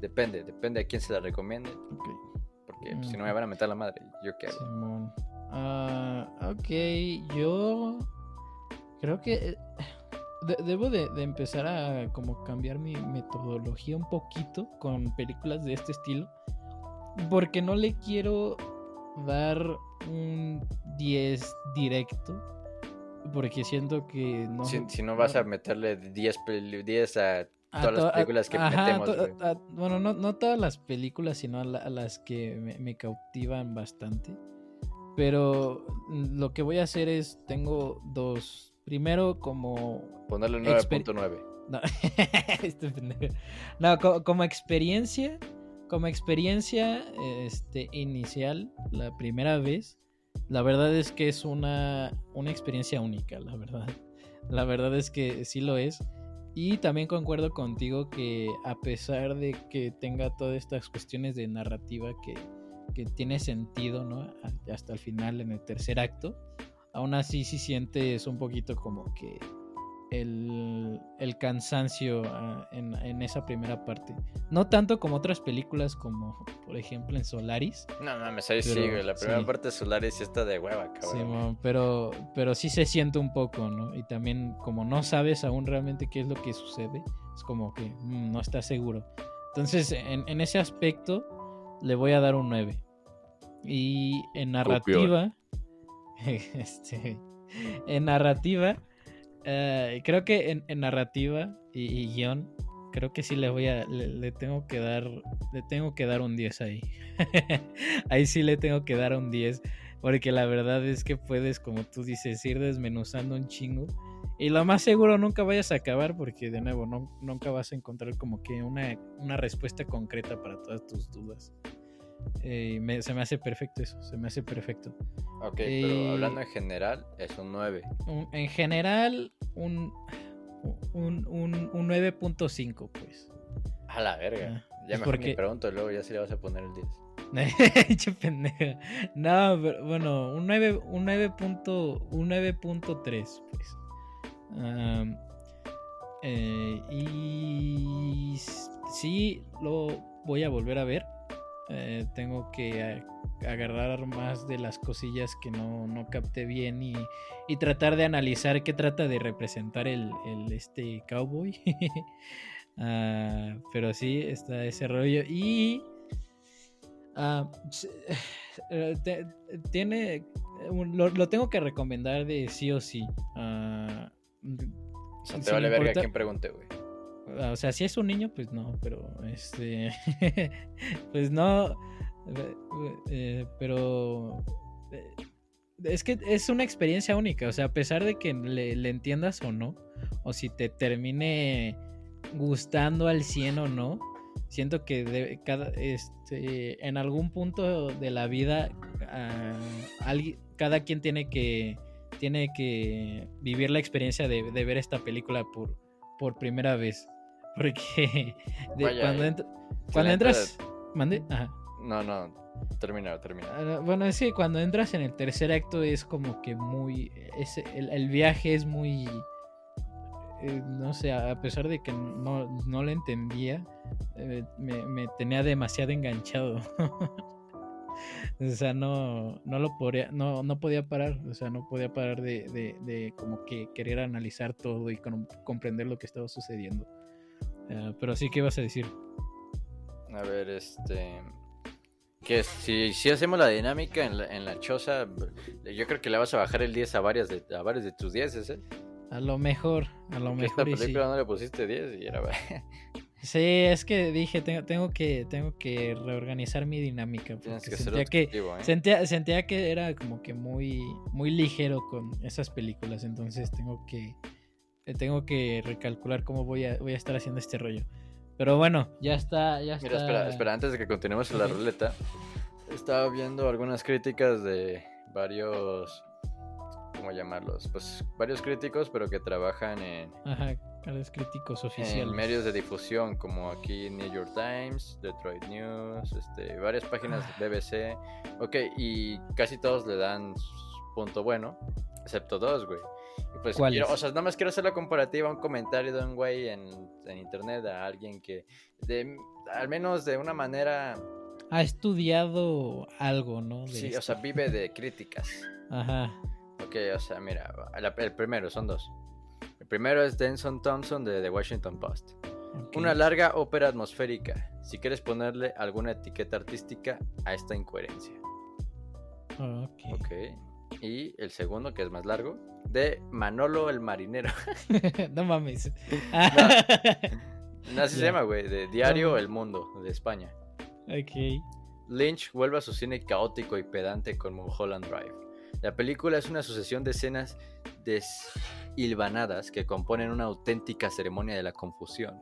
depende, depende a quién se la recomiende. Okay. Porque si no me van a meter la madre, ¿yo qué hago? Simón. Ah, ok, yo creo que eh, debo de, empezar a como cambiar mi metodología un poquito con películas de este estilo. Porque no le quiero dar un 10 directo. Porque siento que no. Si, no vas a meterle 10, 10 a todas las películas que metemos. bueno, no, no, todas las películas, sino a, las que me, cautivan bastante. Pero mm, lo que voy a hacer es, tengo dos. Primero como... Ponerle 9.9. No, este no como, experiencia, como experiencia este, inicial, la primera vez, la verdad es que es una, una experiencia única, la verdad. La verdad es que sí lo es. Y también concuerdo contigo que a pesar de que tenga todas estas cuestiones de narrativa que, que tiene sentido, ¿no? Hasta el final, en el tercer acto. Aún así, sí sientes un poquito como que el, el cansancio ah, en, en, esa primera parte. No tanto como otras películas, como por ejemplo en Solaris. No mames, ahí sí, La primera parte de Solaris sí está de hueva, cabrón. Sí, pero, pero sí se siente un poco, ¿no? Y también, como no sabes aún realmente qué es lo que sucede, es como que mm, no estás seguro. Entonces, en, en ese aspecto le voy a dar un 9. Y en narrativa, este, en narrativa, eh, creo que en, narrativa y, guion, creo que sí le voy a, le, tengo que dar, le tengo que dar un 10 ahí. ahí sí le tengo que dar un 10, porque la verdad es que puedes, como tú dices, ir desmenuzando un chingo. Y lo más seguro nunca vayas a acabar porque de nuevo no, nunca vas a encontrar como que una, una respuesta concreta para todas tus dudas. Eh, se me hace perfecto eso, se me hace perfecto. Ok, pero eh, hablando en general, es un 9. en general, un, un, un, 9.5, pues. A la verga. Ah, ya me porque... pregunto, luego ya si le vas a poner el 10. no, pero bueno, un 9, un 9.3, pues. Eh, y sí, lo voy a volver a ver. Eh, tengo que agarrar más de las cosillas que no, no capté bien y, tratar de analizar qué trata de representar el, este cowboy. Ah, pero sí, está ese rollo. Y ah, eh, tiene. Lo, tengo que recomendar de sí o sí. Uh, o sea, te vale verga quien pregunte, güey. O sea, si es un niño, pues no, pero este. pues no. Eh, pero. Eh, es que es una experiencia única. O sea, a pesar de que le, entiendas o no, o si te termine gustando al 100 o no, siento que cada, este, en algún punto de la vida, uh, cada quien tiene que, tiene que vivir la experiencia de, ver esta película por, por primera vez. Porque cuando, cuando entras. ¿Mande? Ajá. No, no. Termina, termina. Ah, bueno, es que cuando entras en el tercer acto es como que muy. Es, el, viaje es muy. Eh, no sé, a pesar de que no, no lo entendía, eh, me, tenía demasiado enganchado. o sea, no, no lo podía, no, no podía parar, o sea, no podía parar de, de, de como que querer analizar todo y comprender lo que estaba sucediendo. Eh, pero sí, ¿qué ibas a decir? A ver, este. Que si, si hacemos la dinámica en la, en la choza, yo creo que le vas a bajar el 10 a varias de, a varios de tus 10, ¿eh? A lo mejor, a lo Porque mejor. Esta sí. película no le pusiste 10 y era... Sí, es que dije, tengo, tengo que tengo que reorganizar mi dinámica. Porque que sentía que, objetivo, ¿eh? sentía, sentía que era como que muy, muy ligero con esas películas. Entonces tengo que eh, tengo que recalcular cómo voy a, voy a estar haciendo este rollo. Pero bueno, ya está, ya Mira, está. espera, espera, antes de que continuemos en la ruleta, estaba viendo algunas críticas de varios, ¿cómo llamarlos? Pues varios críticos, pero que trabajan en, Ajá, los críticos en oficiales. medios de difusión, como aquí New York Times, Detroit News, este, varias páginas de BBC. Ok, y casi todos le dan punto bueno, excepto dos, güey. Y pues quiero, o sea, nada más quiero hacer la comparativa, un comentario de un güey en, en internet a alguien que, de, al menos de una manera, Ha estudiado algo, ¿no? De sí, o sea, vive de críticas. Ajá. Ok, o sea, mira, el primero, son dos. El primero es Denson Thompson de The Washington Post. Una larga ópera atmosférica, si quieres ponerle alguna etiqueta artística a esta incoherencia. Ah, ok. Ok. Y el segundo, que es más largo, de Manolo el Marinero. no mames. No, así se llama, güey, de Diario No. El Mundo, de España. ok. Lynch vuelve a su cine caótico y pedante con Mulholland Drive. La película es una sucesión de escenas deshilvanadas que componen una auténtica ceremonia de la confusión.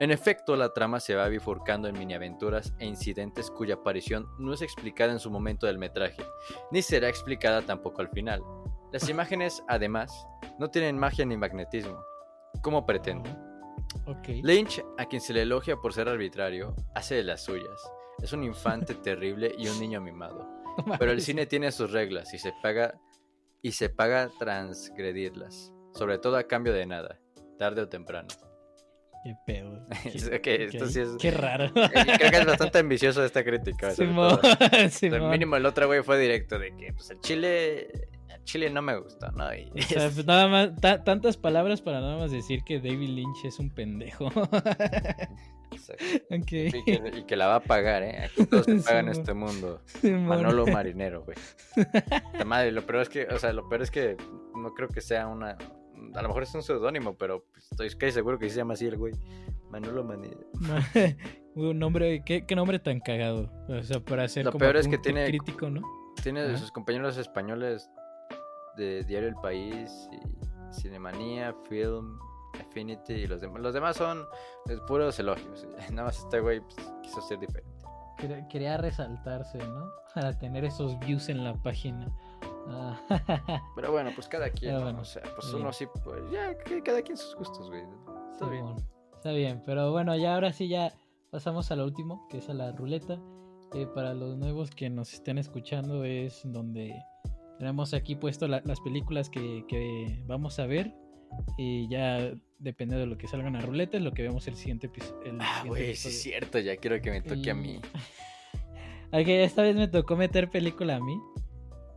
En efecto, la trama se va bifurcando en miniaventuras e incidentes cuya aparición no es explicada en su momento del metraje, ni será explicada tampoco al final. Las imágenes, además, no tienen magia ni magnetismo. ¿Cómo pretende? Lynch, a quien se le elogia por ser arbitrario, hace de las suyas. Es un infante terrible y un niño mimado. Pero el cine tiene sus reglas y se paga y se paga transgredirlas, sobre todo a cambio de nada, tarde o temprano. Qué pedo. Que esto sí es- Qué raro. Eh, Creo que es bastante ambicioso esta crítica. Simón, Simón. mínimo el otro güey fue directo de que pues el chile chile no me gustó, ¿no? Y- O sea, pues, nada más, ta- tantas palabras para nada más decir que David Lynch es un pendejo. Exacto. ok. y, que, y que la va a pagar, ¿eh? Aquí todo se paga en este mundo. Simón. Manolo Marinero, güey. La madre, lo peor es que, o sea, lo peor es que no creo que sea una. A lo mejor es un seudónimo, pero pues, estoy casi seguro que sí se llama así el güey. Manolo Marinero. Ma- un nombre, ¿qué, qué nombre tan cagado. O sea, para ser Lo como peor es un que tiene- crítico, ¿no? Tiene de sus compañeros españoles de Diario El País y Cinemanía, Film, Affinity y los demás. Los demás son puros elogios. Nada más este güey pues, quiso ser diferente. Quería, resaltarse, ¿no? Para tener esos views en la página. Ah, Pero bueno, pues cada quien. Bueno, o sea, pues está uno bien. sí, pues ya, cada quien sus gustos, güey. Está bien. Simón. Está bien, pero bueno, ya ahora sí ya pasamos a lo último, que es a la ruleta. Eh, para los nuevos que nos estén escuchando es donde tenemos aquí puesto la- las películas que, que vamos a ver. Y ya dependiendo de lo que salga en la ruleta es lo que vemos el siguiente episodio. Ah, güey, sí es cierto, ya quiero que me toque a mí. Ok, esta vez me tocó meter película a mí.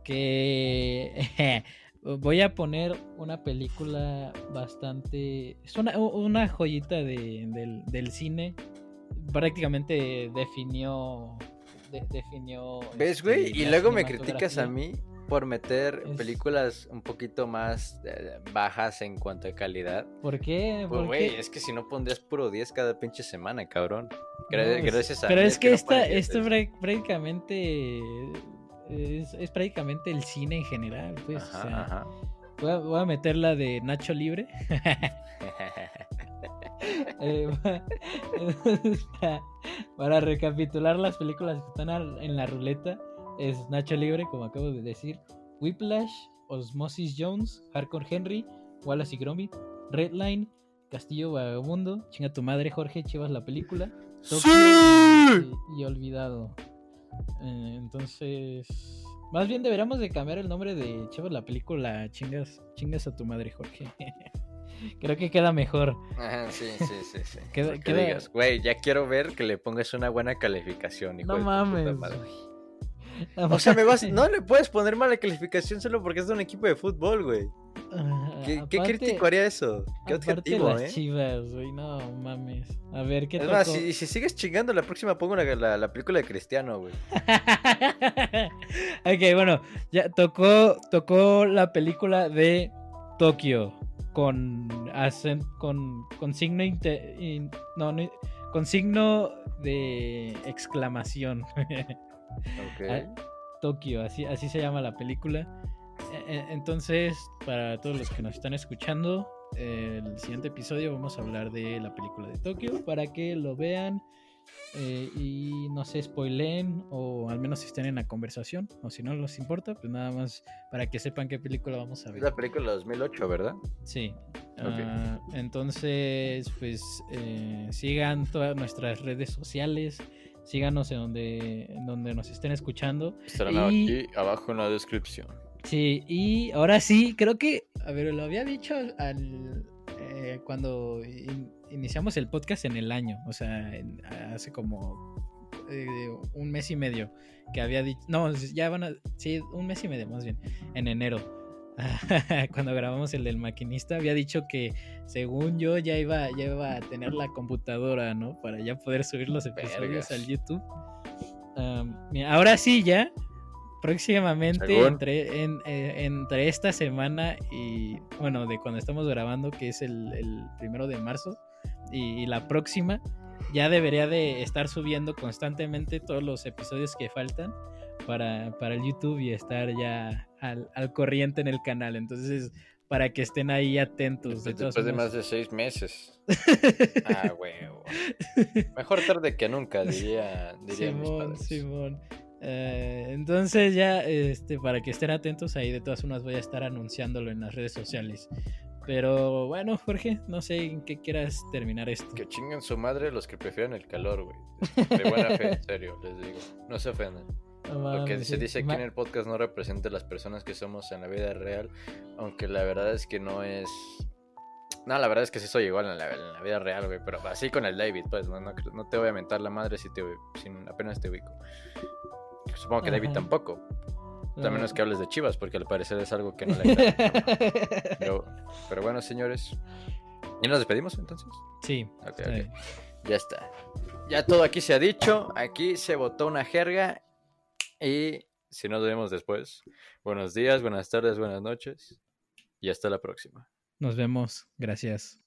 Que voy a poner una película bastante. Es una, una joyita de- del, del cine. Prácticamente definió. de- definió. ¿Ves, este, güey? Y luego me criticas a mí por meter Es- películas un poquito más eh, bajas en cuanto a calidad. ¿Por qué? Pues, ¿Por güey, es que si no pondrías puro 10 cada pinche semana, cabrón. No, Gra- es- gracias a Pero es que esta, pones 10, esto es- prá- prácticamente. Es, es prácticamente el cine en general, pues. o Ajá, sea, ajá. Voy a, voy a meter la de Nacho Libre. Eh, para, recapitular las películas que están en la ruleta, es Nacho Libre, como acabo de decir, Whiplash, Osmosis Jones, Hardcore Henry, Wallace y Gromit, Redline, Castillo Vagabundo, Chinga tu madre, Jorge, chivas la película, Tokio y, y Olvidado. Eh, entonces, más bien deberíamos de cambiar el nombre de Chivas la película, chingas, chingas a tu madre, Jorge. Creo que queda mejor. Ajá, sí, sí, sí, sí. Queda- Que queda- digas, güey, ya quiero ver que le pongas una buena calificación, hijo No de tu puta mames. madre". O sea, me vas, no le puedes poner mala calificación solo porque es de un equipo de fútbol, güey. ¿Qué, ¿qué crítico haría eso? ¿Qué objetivo, las eh? chivas, güey, no mames. A ver, ¿qué Es más, si, si sigues chingando, la próxima pongo la, la, la película de Cristiano, güey. ok, bueno, ya tocó, tocó la película de Tokio con con, con signo inte- in- no, no, con signo de exclamación. Ok. Ah, Tokio, así, así se llama la película. E- e- Entonces, para todos los que nos están escuchando, el siguiente episodio vamos a hablar de la película de Tokio para que lo vean eh, y no se spoileen o al menos estén en la conversación o si no les importa, pues nada más para que sepan qué película vamos a Es ver. la película de 2008, ¿verdad? Sí. Ok. Ah, entonces, pues eh, sigan todas nuestras redes sociales, síganos en donde, en donde nos estén escuchando. Estarán Y- aquí abajo en la descripción. Sí, y ahora sí, creo que, a ver, lo había dicho al, eh, cuando in- iniciamos el podcast en el año, o sea, en- hace como eh, un mes y medio que había dicho, no, ya van a, sí, un mes y medio más bien, en enero. Cuando grabamos el del maquinista, había dicho que según yo ya iba, ya iba a tener la computadora, ¿no? Para ya poder subir los episodios Vergas. al YouTube. Mira, ahora sí, ya, próximamente, Según. entre, en- eh, entre esta semana y, bueno, de cuando estamos grabando, que es el, el primero de marzo, y, y la próxima, ya debería de estar subiendo constantemente todos los episodios que faltan para, para el YouTube y estar ya al, al corriente en el canal. Entonces, para que estén ahí atentos. De Después, de más de seis meses. ah, huevo. Mejor tarde que nunca, diría, diría mis Simón, padres. Simón. Eh, entonces ya, este, para que estén atentos ahí, de todas formas voy a estar anunciándolo en las redes sociales. Pero bueno, Jorge, no sé en qué quieras terminar esto. Que chinguen su madre los que prefieren el calor, güey. De buena fe, en serio, les digo. No se ofendan. No Lo que se sí. dice aquí en el podcast no representa las personas que somos en la vida real, aunque la verdad es que no es... No, la verdad es que sí soy igual en la, en la vida real, güey, pero así con el David, pues, no, no, no te voy a mentar la madre si, te, si apenas te ubico. Supongo que David Ajá. tampoco, no. a menos que hables de Chivas, porque al parecer es algo que no le agrada. pero, pero bueno, señores, ¿y nos despedimos entonces? Sí, Ok, está ok. bien. Ya está. Ya todo aquí se ha dicho. Aquí se botó una jerga. Y si nos vemos después, buenos días, buenas tardes, buenas noches. Y hasta la próxima. nos vemos. Gracias.